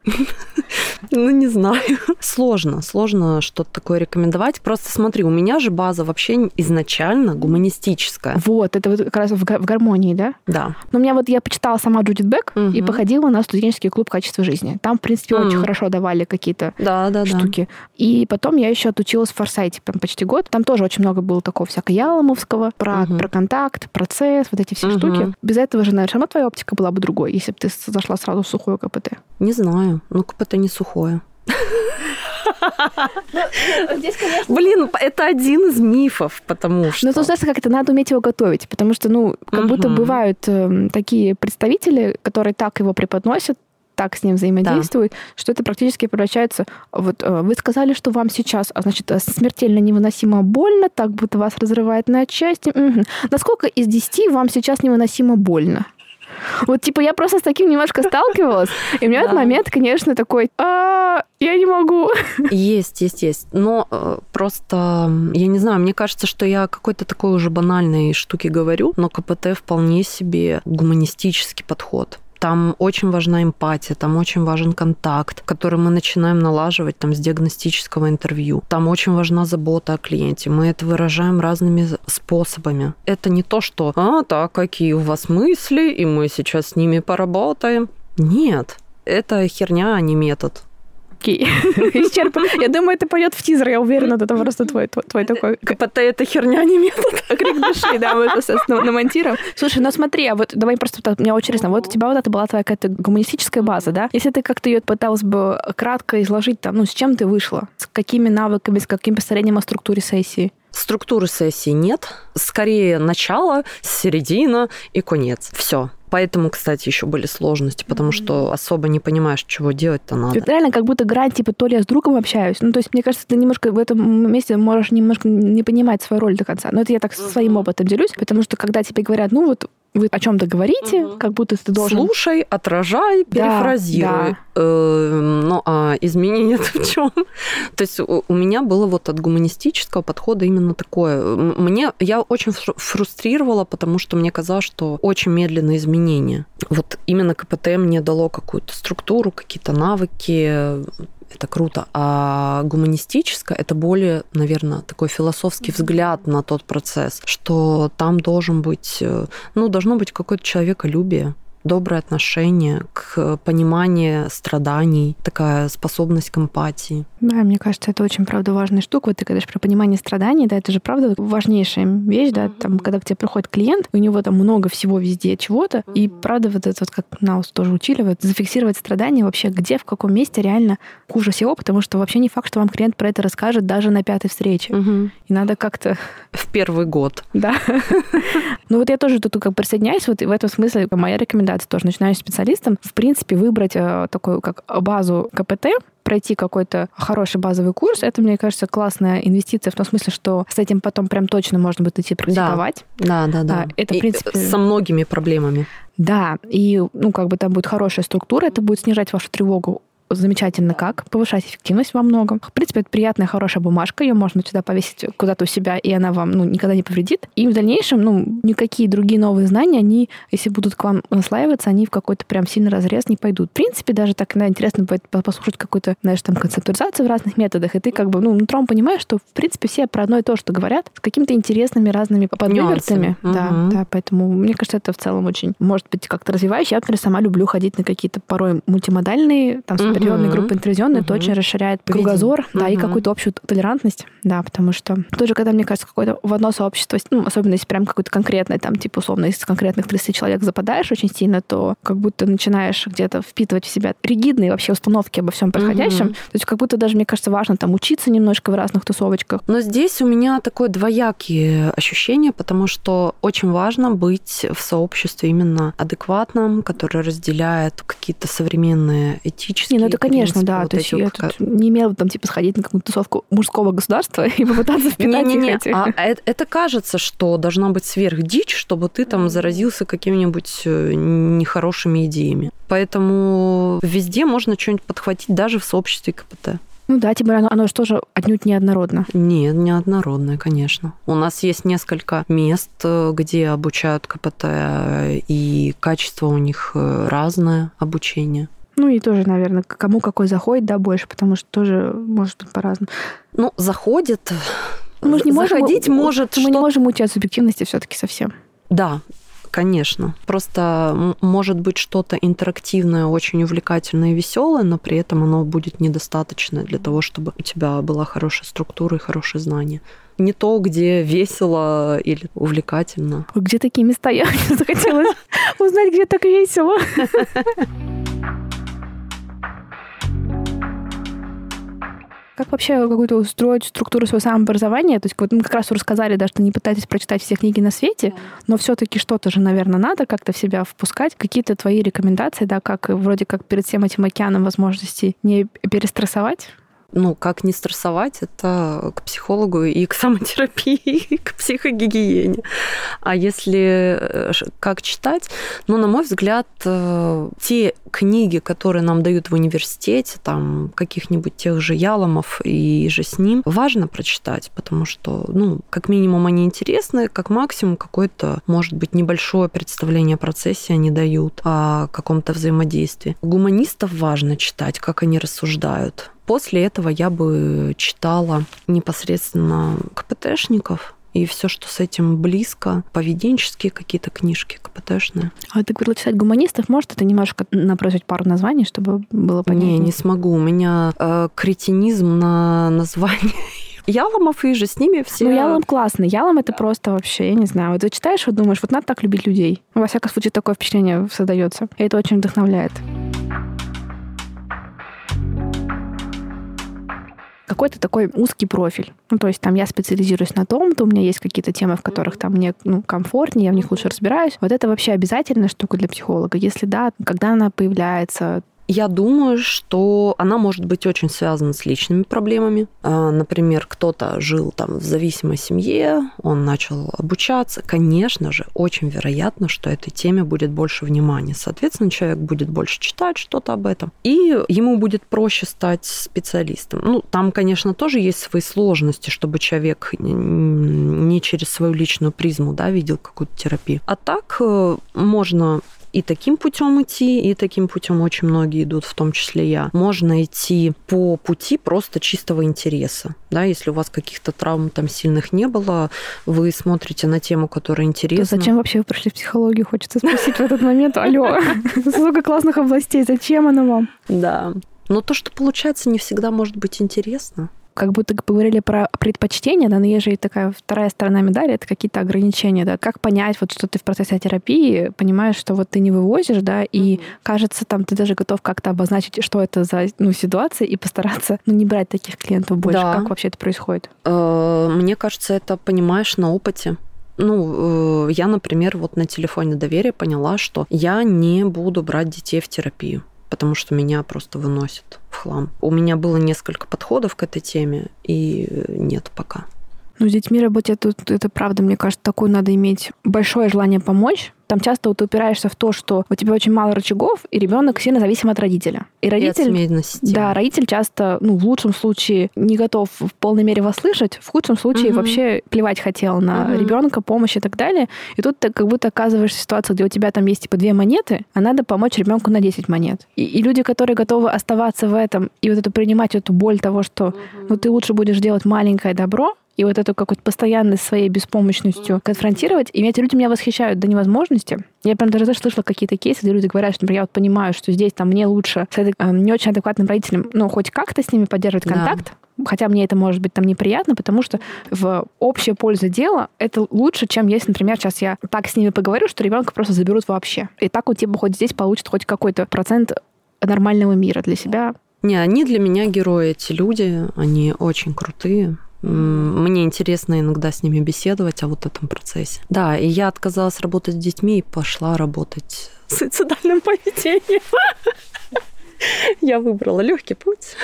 Ну, не знаю. Сложно, сложно что-то такое рекомендовать. Просто смотри, у меня же база вообще изначально гуманистическая. Вот, это вот как раз в, гармонии, да? Да. Но у меня вот, я почитала сама Джудит Бек и походила на студенческий клуб качества жизни. Там, в принципе, очень хорошо давали какие-то штуки. И потом я еще отучилась в Форсайте там почти год. Там тоже очень много было такого всякого Яломовского, про, про контакт, процесс, вот эти все штуки. Без этого же, наверное, твоя оптика была бы другой, если бы ты зашла сразу в сухое КПТ. Не знаю. Ну, КПТ не сухое. Ну, конечно... Блин, это один из мифов, потому что... Ну, то, знаешь, как это надо уметь его готовить, потому что, ну, как будто бывают э, такие представители, которые так его преподносят, так с ним взаимодействуют, да. что это практически превращается... Вот э, вы сказали, что вам сейчас, а значит, э, смертельно невыносимо больно, так будто вас разрывает на части. Угу. Насколько из 10 вам сейчас невыносимо больно? Вот, типа, я просто с таким немножко сталкивалась, и у меня этот момент, конечно, такой, а я не могу. Есть, есть, есть. Но э, просто, я не знаю, мне кажется, что я какой-то такой уже банальной штуки говорю, но КПТ вполне себе гуманистический подход. Там очень важна эмпатия, там очень важен контакт, который мы начинаем налаживать там с диагностического интервью. Там очень важна забота о клиенте. Мы это выражаем разными способами. Это не то, что «А, так, какие у вас мысли, и мы сейчас с ними поработаем». Нет, это херня, а не метод. Окей. Исчерпан. Я думаю, это пойдет в тизер, я уверена, это просто твой, твой, твой такой... КПТ — это херня, не метод. Крик души, да, мы соответственно, намонтируем. Слушай, ну смотри, а вот давай просто, мне очень интересно, вот у тебя вот это была твоя какая-то гуманистическая база, да? Если ты как-то ее пыталась бы кратко изложить, там, ну, с чем ты вышла? С какими навыками, с каким представлением о структуре сессии? Структуры сессии нет. Скорее начало, середина и конец. Все. Поэтому, кстати, еще были сложности, потому что особо не понимаешь, чего делать-то надо. Это реально как будто грань, типа, то ли я с другом общаюсь. Ну, то есть, мне кажется, ты немножко в этом месте можешь немножко не понимать свою роль до конца. Но это я так своим опытом делюсь, потому что когда тебе говорят, ну, вот вы о чем-то говорите, угу. как будто ты должен... Слушай, отражай, перефразируй. Да, да. Э, ну, а изменение в чем? То есть у, у меня было вот от гуманистического подхода именно такое. Мне, я очень фрустрировала, потому что мне казалось, что очень медленные изменения. Вот именно КПТ мне дало какую-то структуру, какие-то навыки, это круто. А гуманистическое это более, наверное, такой философский взгляд на тот процесс, что там должен быть, э, ну, должно быть какое-то человеколюбие доброе отношение к пониманию страданий, такая способность к эмпатии. Да, мне кажется, это очень, правда, важная штука. Вот ты говоришь про понимание страданий, да, это же, правда, важнейшая вещь, да, там, когда к тебе приходит клиент, у него там много всего везде чего-то, и, правда, вот это вот, как нас тоже учили, вот зафиксировать страдания вообще где, в каком месте реально хуже всего, потому что вообще не факт, что вам клиент про это расскажет даже на пятой встрече. Угу. И надо как-то... В первый год. Да. Ну вот я тоже тут как присоединяюсь, вот в этом смысле моя рекомендация рекомендация тоже начинающим специалистам, в принципе, выбрать э, такую как базу КПТ, пройти какой-то хороший базовый курс, это, мне кажется, классная инвестиция в том смысле, что с этим потом прям точно можно будет идти практиковать. Да, да, да. да. Это, в принципе... Со многими проблемами. Да, и, ну, как бы там будет хорошая структура, это будет снижать вашу тревогу замечательно как, повышать эффективность во многом. В принципе, это приятная, хорошая бумажка, ее можно сюда повесить куда-то у себя, и она вам ну, никогда не повредит. И в дальнейшем, ну, никакие другие новые знания, они, если будут к вам наслаиваться, они в какой-то прям сильный разрез не пойдут. В принципе, даже так иногда интересно будет послушать какую-то, знаешь, там концептуализацию в разных методах, и ты как бы, ну, утром понимаешь, что, в принципе, все про одно и то, что говорят, с какими-то интересными разными подвывертами. Да, угу. да, поэтому мне кажется, это в целом очень может быть как-то развивающе. Я, например, сама люблю ходить на какие-то порой мультимодальные, там, угу угу. группы интервизионные, угу. это очень расширяет кругозор, да, и какую-то общую толерантность, да, потому что тоже, когда, мне кажется, какое-то в одно сообщество, ну, особенно если прям какое-то конкретное, там, типа, условно, из конкретных 30 человек западаешь очень сильно, то как будто начинаешь где-то впитывать в себя ригидные вообще установки обо всем происходящем. То есть как будто даже, мне кажется, важно там учиться немножко в разных тусовочках. Но здесь у меня такое двоякие ощущения, потому что очень важно быть в сообществе именно адекватном, которое разделяет какие-то современные этические ну это, конечно, да. Вот то есть я как... тут не имела там, типа, сходить на какую-то тусовку мужского государства и попытаться впитать не, не, не. А это кажется, что должна быть сверхдичь, чтобы ты там заразился какими-нибудь э, нехорошими идеями. Поэтому везде можно что-нибудь подхватить, даже в сообществе КПТ. Ну да, тем более оно, оно же тоже отнюдь неоднородно. Нет, неоднородное, конечно. У нас есть несколько мест, э, где обучают КПТ, и качество у них разное обучение. Ну и тоже, наверное, кому какой заходит, да, больше, потому что тоже может быть по-разному. Ну, заходит. Мы же не можем, Заходить может, мы что... не можем уйти от субъективности все-таки совсем. Да, конечно. Просто может быть что-то интерактивное, очень увлекательное и веселое, но при этом оно будет недостаточно для того, чтобы у тебя была хорошая структура и хорошие знания. Не то, где весело или увлекательно. Где такие места? Я захотелось узнать, где так весело. Как вообще какую-то устроить структуру своего самообразования? То есть вот мы как раз рассказали, да, что не пытайтесь прочитать все книги на свете, но все-таки что-то же, наверное, надо как-то в себя впускать. Какие-то твои рекомендации, да, как вроде как перед всем этим океаном возможностей не перестрессовать? Ну, как не стрессовать, это к психологу и к самотерапии, и к психогигиене. А если э, как читать, ну, на мой взгляд, э, те книги, которые нам дают в университете, там, каких-нибудь тех же Яломов и же с ним, важно прочитать, потому что, ну, как минимум они интересны, как максимум какое-то, может быть, небольшое представление о процессе они дают, о каком-то взаимодействии. Гуманистов важно читать, как они рассуждают. После этого я бы читала непосредственно КПТшников, и все, что с этим близко, поведенческие какие-то книжки КПТшные. А ты говорила читать гуманистов, может это немножко набросить пару названий, чтобы было понятно? Не, не смогу. У меня э, кретинизм на название Яломов и же с ними все... Ну, Ялом классный. Ялом это просто вообще, я не знаю. Вот ты читаешь, вот думаешь, вот надо так любить людей. Во всяком случае, такое впечатление создается. И это очень вдохновляет. Какой-то такой узкий профиль. Ну, то есть там я специализируюсь на том, то у меня есть какие-то темы, в которых там мне ну, комфортнее, я в них лучше разбираюсь. Вот это вообще обязательная штука для психолога. Если да, когда она появляется, я думаю, что она может быть очень связана с личными проблемами. А, например, кто-то жил там в зависимой семье, он начал обучаться. Конечно же, очень вероятно, что этой теме будет больше внимания. Соответственно, человек будет больше читать что-то об этом. И ему будет проще стать специалистом. Ну, там, конечно, тоже есть свои сложности, чтобы человек не через свою личную призму да, видел какую-то терапию. А так э, можно и таким путем идти, и таким путем очень многие идут, в том числе я. Можно идти по пути просто чистого интереса. Да, если у вас каких-то травм там сильных не было, вы смотрите на тему, которая интересна. То зачем вообще вы пришли в психологию? Хочется спросить в этот момент. Алло, сколько классных областей, зачем она вам? Да. Но то, что получается, не всегда может быть интересно как будто говорили про предпочтения, да, но есть же и такая вторая сторона медали, это какие-то ограничения, да. Как понять, вот что ты в процессе терапии понимаешь, что вот ты не вывозишь, да, и mm-hmm. кажется, там ты даже готов как-то обозначить, что это за ну, ситуация, и постараться ну, не брать таких клиентов больше. Да. Как вообще это происходит? Э, мне кажется, это понимаешь на опыте. Ну, э, я, например, вот на телефоне доверия поняла, что я не буду брать детей в терапию потому что меня просто выносит в хлам. У меня было несколько подходов к этой теме, и нет пока. Ну, с детьми работать, это, это правда, мне кажется, такое надо иметь большое желание помочь, там часто вот ты упираешься в то, что у тебя очень мало рычагов, и ребенок сильно зависим от родителя. И родитель, и да, родитель часто, ну, в лучшем случае не готов в полной мере вас слышать, в худшем случае угу. вообще плевать хотел на угу. ребенка, помощь и так далее. И тут ты как будто оказываешься в ситуации, где у тебя там есть типа две монеты, а надо помочь ребенку на 10 монет. И, и люди, которые готовы оставаться в этом и вот эту принимать эту боль того, что угу. ну ты лучше будешь делать маленькое добро, и вот эту какую-то постоянность своей беспомощностью конфронтировать. И эти люди меня восхищают до невозможности. Я прям даже слышала какие-то кейсы, где люди говорят, что, например, я вот понимаю, что здесь там мне лучше с этой, э, не очень адекватным родителем, ну, хоть как-то с ними поддерживать контакт, да. хотя мне это может быть там неприятно, потому что в общее пользу дела это лучше, чем если, например, сейчас я так с ними поговорю, что ребенка просто заберут вообще. И так вот типа хоть здесь получит хоть какой-то процент нормального мира для себя. Не, они для меня герои, эти люди, они очень крутые. Мне интересно иногда с ними беседовать о вот этом процессе. Да, и я отказалась работать с детьми и пошла работать с суицидальным поведением. Я выбрала легкий путь.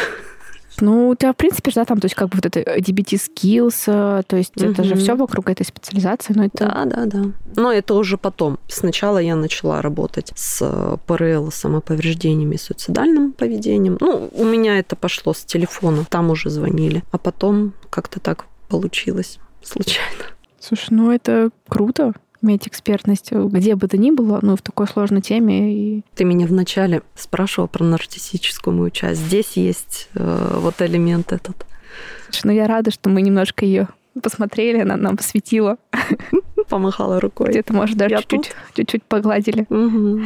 Ну, у тебя, в принципе, да, там, то есть, как бы вот это DBT skills, э, то есть, угу. это же все вокруг этой специализации, но это... Да, да, да. Но это уже потом. Сначала я начала работать с э, ПРЛ, самоповреждениями и суицидальным поведением. Ну, у меня это пошло с телефона, там уже звонили. А потом как-то так получилось случайно. Слушай, ну это круто иметь экспертность где бы то ни было, ну, в такой сложной теме. И... Ты меня вначале спрашивал про нарциссическую мою часть. Здесь есть э, вот элемент этот. Слушай, ну я рада, что мы немножко ее посмотрели, она нам посветила. Помахала рукой. Где-то, может, даже чуть-чуть, чуть-чуть погладили. Угу.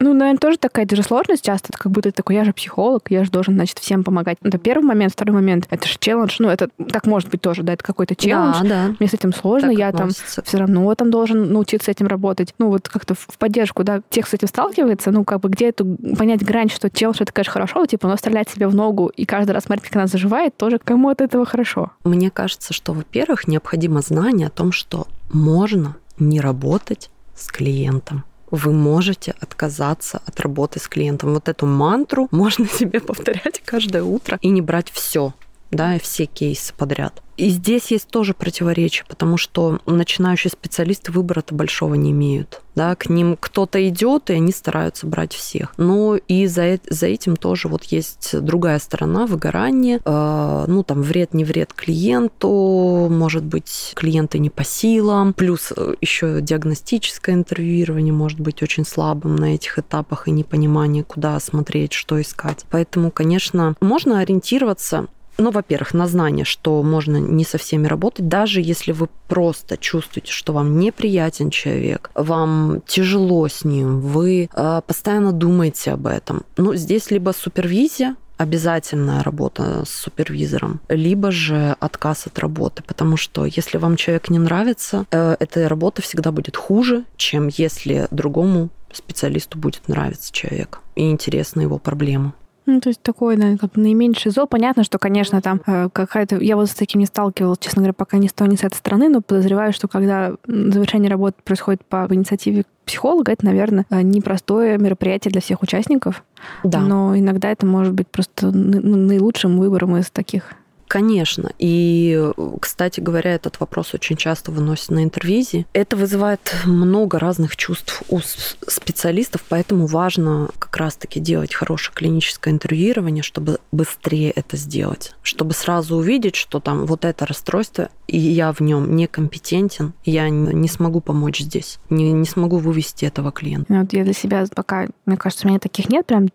Ну, наверное, тоже такая же сложность часто, это как будто ты такой, я же психолог, я же должен, значит, всем помогать. Это первый момент, второй момент, это же челлендж, ну, это так может быть тоже, да, это какой-то челлендж. Да, да. Мне с этим сложно, так я относится. там все равно там должен научиться этим работать. Ну, вот как-то в поддержку, да, тех, с этим сталкивается, ну, как бы где эту понять грань, что челлендж это, конечно, хорошо, типа, но стрелять себе в ногу и каждый раз смотреть, как она заживает, тоже кому от этого хорошо. Мне кажется, что, во-первых, необходимо знание о том, что можно не работать с клиентом вы можете отказаться от работы с клиентом. Вот эту мантру можно себе повторять каждое утро и не брать все да, все кейсы подряд. И здесь есть тоже противоречие, потому что начинающие специалисты выбора-то большого не имеют. Да, к ним кто-то идет, и они стараются брать всех. Но и за, за этим тоже вот есть другая сторона выгорания. Э, ну, там, вред, не вред клиенту, может быть, клиенты не по силам. Плюс э, еще диагностическое интервьюирование может быть очень слабым на этих этапах и непонимание, куда смотреть, что искать. Поэтому, конечно, можно ориентироваться ну, во-первых, на знание, что можно не со всеми работать, даже если вы просто чувствуете, что вам неприятен человек, вам тяжело с ним, вы э, постоянно думаете об этом. Ну, здесь либо супервизия, обязательная работа с супервизором, либо же отказ от работы, потому что если вам человек не нравится, э, эта работа всегда будет хуже, чем если другому специалисту будет нравиться человек и интересна его проблема. Ну, то есть такой, наверное, как наименьший зол. Понятно, что, конечно, там э, какая-то... Я вот с таким не сталкивалась, честно говоря, пока ни с той, ни с этой стороны, но подозреваю, что когда завершение работы происходит по инициативе психолога, это, наверное, э, непростое мероприятие для всех участников. Да. Но иногда это может быть просто наилучшим выбором из таких Конечно. И, кстати говоря, этот вопрос очень часто выносят на интервизии. Это вызывает много разных чувств у специалистов, поэтому важно как раз-таки делать хорошее клиническое интервьюирование, чтобы быстрее это сделать, чтобы сразу увидеть, что там вот это расстройство, и я в нем некомпетентен, я не смогу помочь здесь, не, не смогу вывести этого клиента. Вот я для себя пока, мне кажется, у меня таких нет прям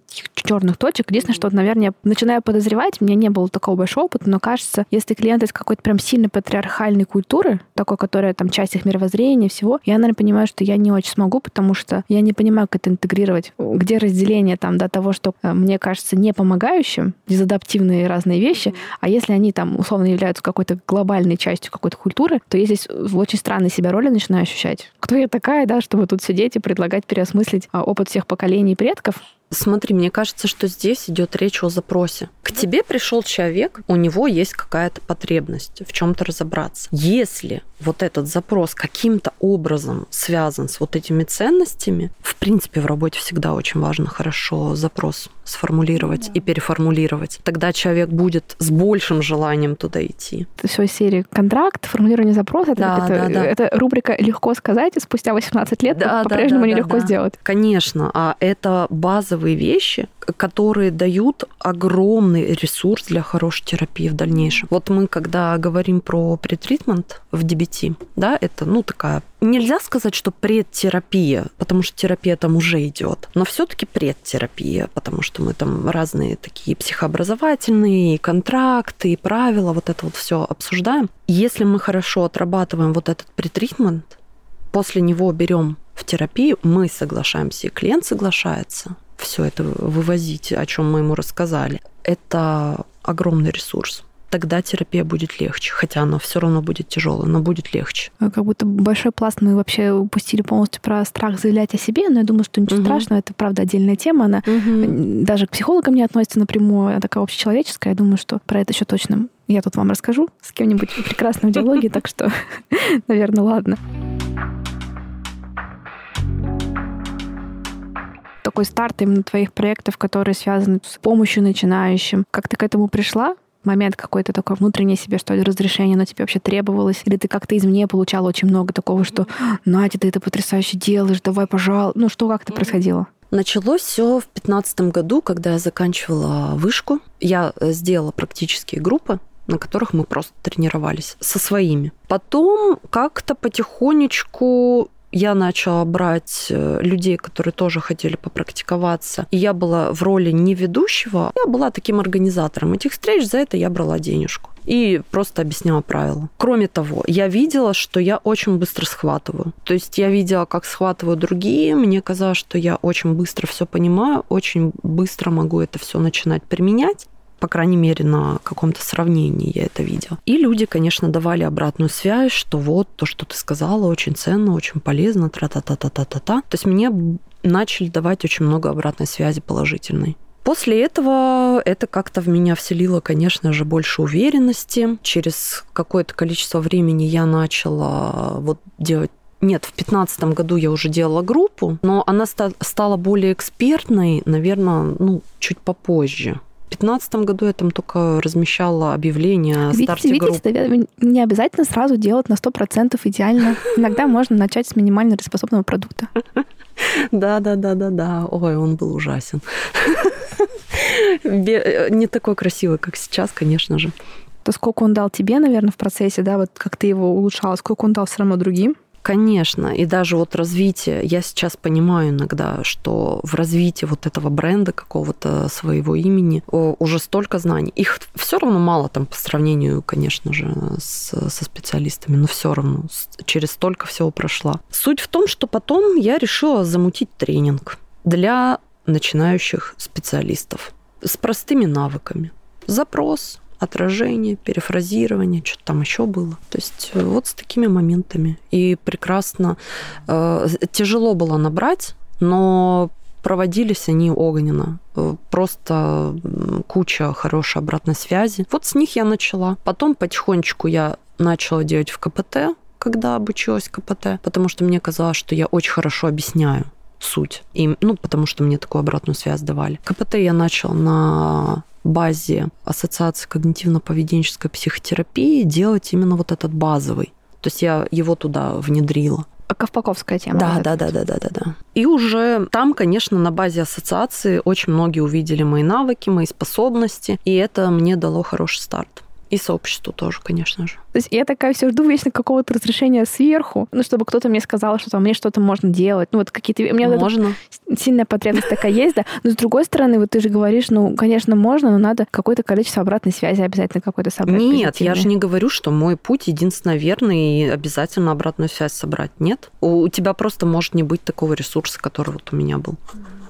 черных точек. Единственное, что, наверное, я начинаю подозревать, у меня не было такого большого опыта, но кажется, если клиент из какой-то прям сильно патриархальной культуры, такой, которая там часть их мировоззрения, всего, я, наверное, понимаю, что я не очень смогу, потому что я не понимаю, как это интегрировать. Где разделение там до того, что э, мне кажется не помогающим, дезадаптивные разные вещи, а если они там условно являются какой-то глобальной частью какой-то культуры, то я здесь в очень странной себя роли начинаю ощущать. Кто я такая, да, чтобы тут сидеть и предлагать переосмыслить а, опыт всех поколений предков, Смотри, мне кажется, что здесь идет речь о запросе. К тебе пришел человек, у него есть какая-то потребность в чем-то разобраться. Если вот этот запрос каким-то образом связан с вот этими ценностями, в принципе, в работе всегда очень важно хорошо запрос сформулировать да. и переформулировать. Тогда человек будет с большим желанием туда идти. Это все серии контракт, формулирование запроса. Да, это, да, да. это рубрика «Легко сказать», и спустя 18 лет да, по-прежнему да, да, нелегко да, сделать. Конечно, а это базовые вещи, которые дают огромный ресурс для хорошей терапии в дальнейшем. Вот мы, когда говорим про претритмент в DBT, да, это, ну, такая Нельзя сказать, что предтерапия, потому что терапия там уже идет, но все-таки предтерапия, потому что мы там разные такие психообразовательные контракты, и правила, вот это вот все обсуждаем. Если мы хорошо отрабатываем вот этот претритмент, после него берем в терапию, мы соглашаемся, и клиент соглашается все это вывозить, о чем мы ему рассказали. Это огромный ресурс тогда терапия будет легче. Хотя она все равно будет тяжелой, но будет легче. А как будто большой пласт мы вообще упустили полностью про страх заявлять о себе, но я думаю, что ничего угу. страшного, это правда отдельная тема. Она угу. даже к психологам не относится напрямую, она такая общечеловеческая. Я думаю, что про это еще точно я тут вам расскажу с кем-нибудь прекрасным диалоге, так что, наверное, ладно. такой старт именно твоих проектов, которые связаны с помощью начинающим. Как ты к этому пришла? Момент какой-то такой внутреннее себе, что ли, разрешение, оно тебе вообще требовалось? Или ты как-то извне получала очень много такого, что «Надя, ты это потрясающе делаешь, давай, пожалуйста». Ну, что как-то происходило? Началось все в 2015 году, когда я заканчивала вышку. Я э, сделала практические группы, на которых мы просто тренировались со своими. Потом как-то потихонечку я начала брать э, людей, которые тоже хотели попрактиковаться. И я была в роли не ведущего, я была таким организатором этих встреч, за это я брала денежку и просто объясняла правила. Кроме того, я видела, что я очень быстро схватываю. То есть я видела, как схватывают другие, мне казалось, что я очень быстро все понимаю, очень быстро могу это все начинать применять по крайней мере, на каком-то сравнении я это видела. И люди, конечно, давали обратную связь, что вот то, что ты сказала, очень ценно, очень полезно, тра-та-та-та-та-та-та. То есть мне начали давать очень много обратной связи положительной. После этого это как-то в меня вселило, конечно же, больше уверенности. Через какое-то количество времени я начала вот делать Нет, в 2015 году я уже делала группу, но она ста- стала более экспертной, наверное, ну, чуть попозже. В 2015 году я там только размещала объявление о старте видите, группы. Видите, не обязательно сразу делать на 100% идеально. Иногда можно начать с минимально работоспособного продукта. Да, да, да, да, да. Ой, он был ужасен. Не такой красивый, как сейчас, конечно же. То сколько он дал тебе, наверное, в процессе, да, вот как ты его улучшала, сколько он дал все равно другим? Конечно, и даже вот развитие, я сейчас понимаю иногда, что в развитии вот этого бренда какого-то своего имени уже столько знаний. Их все равно мало там по сравнению, конечно же, с, со специалистами, но все равно через столько всего прошла. Суть в том, что потом я решила замутить тренинг для начинающих специалистов с простыми навыками. Запрос, отражение, перефразирование, что-то там еще было. То есть э, вот с такими моментами. И прекрасно, э, тяжело было набрать, но проводились они огненно. Э, просто куча хорошей обратной связи. Вот с них я начала. Потом потихонечку я начала делать в КПТ, когда обучилась КПТ, потому что мне казалось, что я очень хорошо объясняю суть. И, ну, потому что мне такую обратную связь давали. КПТ я начала на базе Ассоциации когнитивно-поведенческой психотерапии делать именно вот этот базовый. То есть я его туда внедрила. А Ковпаковская тема. Да, да, да, да, да, да, да. И уже там, конечно, на базе ассоциации очень многие увидели мои навыки, мои способности, и это мне дало хороший старт. И сообществу тоже, конечно же. То есть я такая все жду вечно какого-то разрешения сверху, ну, чтобы кто-то мне сказал, что там мне что-то можно делать. Ну, вот какие-то... У меня можно. Вот сильная потребность такая есть, да. Но с другой стороны, вот ты же говоришь, ну, конечно, можно, но надо какое-то количество обратной связи обязательно какой-то собрать. Нет, я же не говорю, что мой путь единственно верный и обязательно обратную связь собрать. Нет. У тебя просто может не быть такого ресурса, который вот у меня был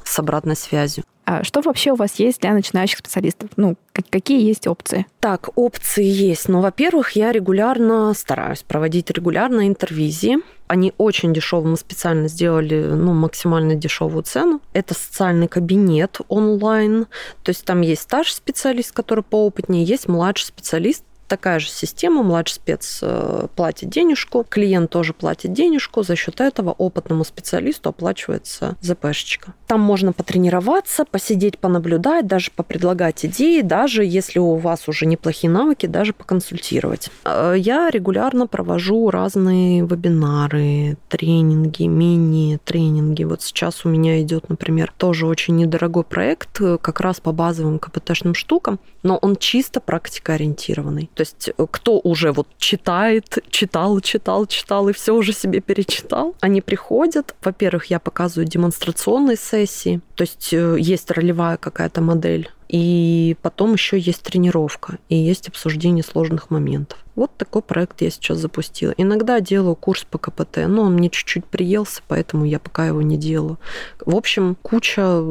с обратной связью. А что вообще у вас есть для начинающих специалистов? Ну, какие есть опции? Так, опции есть. Ну, во-первых, я регулярно стараюсь проводить регулярно интервизии. Они очень дешевые. Мы специально сделали ну, максимально дешевую цену. Это социальный кабинет онлайн. То есть там есть старший специалист, который поопытнее, есть младший специалист, такая же система, младший спец э, платит денежку, клиент тоже платит денежку, за счет этого опытному специалисту оплачивается ЗПшечка. Там можно потренироваться, посидеть, понаблюдать, даже попредлагать идеи, даже если у вас уже неплохие навыки, даже поконсультировать. Э, я регулярно провожу разные вебинары, тренинги, мини-тренинги. Вот сейчас у меня идет, например, тоже очень недорогой проект, э, как раз по базовым КПТшным штукам, но он чисто практикоориентированный. То есть э, кто уже вот читает, читал, читал, читал и все уже себе перечитал, они приходят. Во-первых, я показываю демонстрационные сессии, то есть э, есть ролевая какая-то модель, и потом еще есть тренировка, и есть обсуждение сложных моментов. Вот такой проект я сейчас запустила. Иногда делаю курс по КПТ, но он мне чуть-чуть приелся, поэтому я пока его не делаю. В общем, куча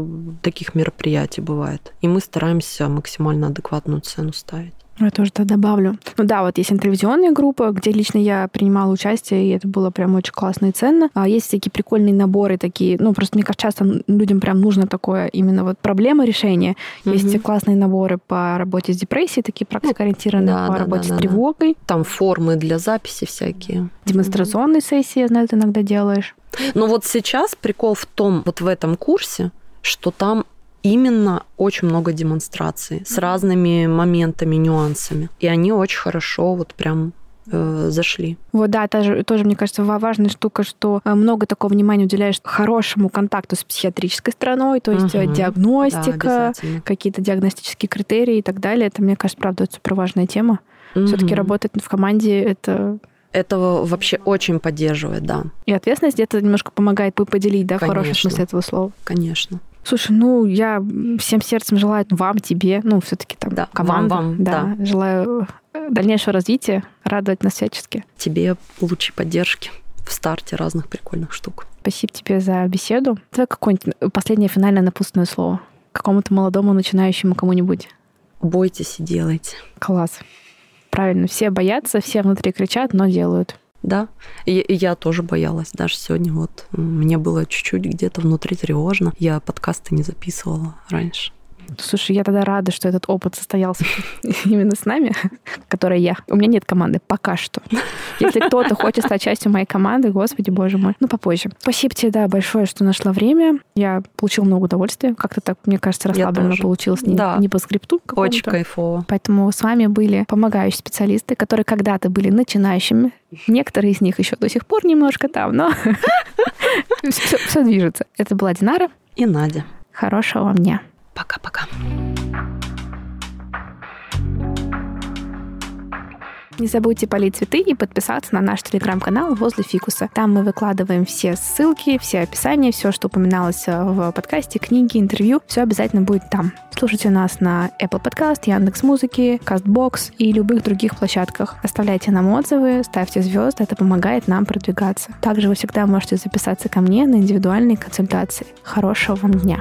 таких мероприятий бывает. И мы стараемся максимально адекватную цену ставить. Я тоже тогда добавлю. Ну да, вот есть интервизионная группа, где лично я принимала участие, и это было прям очень классно и ценно. А есть такие прикольные наборы такие, ну просто мне кажется, часто людям прям нужно такое именно вот проблема решения. Угу. Есть классные наборы по работе с депрессией, такие практикоориентированные да, по да, работе да, с тревогой. Да. Там формы для записи всякие. Демонстрационные угу. сессии, я знаю, ты иногда делаешь. Но вот сейчас прикол в том, вот в этом курсе, что там именно очень много демонстраций с разными моментами, нюансами. И они очень хорошо вот прям э, зашли. Вот, да, тоже, тоже, мне кажется, важная штука, что э, много такого внимания уделяешь хорошему контакту с психиатрической стороной, то есть угу. диагностика, да, какие-то диагностические критерии и так далее. Это, мне кажется, правда, супер важная тема. Угу. Все-таки работать в команде это этого вообще очень поддерживает, да. И ответственность где-то немножко помогает поделить, да, Конечно. в хорошем смысле этого слова. Конечно. Слушай, ну я всем сердцем желаю вам, тебе, ну все-таки там да, команда, вам, вам, да, да. Желаю э, дальнейшего развития, радовать нас всячески. Тебе лучшей поддержки в старте разных прикольных штук. Спасибо тебе за беседу. Давай какое-нибудь последнее финальное напутственное слово какому-то молодому начинающему кому-нибудь. Бойтесь и делайте. Класс. Правильно, все боятся, все внутри кричат, но делают. Да, и, я тоже боялась. Даже сегодня вот мне было чуть-чуть где-то внутри тревожно. Я подкасты не записывала раньше. Слушай, я тогда рада, что этот опыт состоялся именно с нами, которая я. У меня нет команды пока что. Если кто-то хочет стать частью моей команды, господи, боже мой, ну попозже. Спасибо тебе, да, большое, что нашла время. Я получила много удовольствия. Как-то так, мне кажется, расслабленно получилось. Не, да. не по скрипту Очень кайфово. Поэтому с вами были помогающие специалисты, которые когда-то были начинающими. Некоторые из них еще до сих пор немножко там, но все, все движется. Это была Динара. И Надя. Хорошего вам дня. Пока-пока. Не забудьте полить цветы и подписаться на наш телеграм-канал возле фикуса. Там мы выкладываем все ссылки, все описания, все, что упоминалось э, в подкасте, книги, интервью. Все обязательно будет там. Слушайте нас на Apple Podcast, Яндекс Музыки, Castbox и любых других площадках. Оставляйте нам отзывы, ставьте звезды, это помогает нам продвигаться. Также вы всегда можете записаться ко мне на индивидуальные консультации. Хорошего вам дня!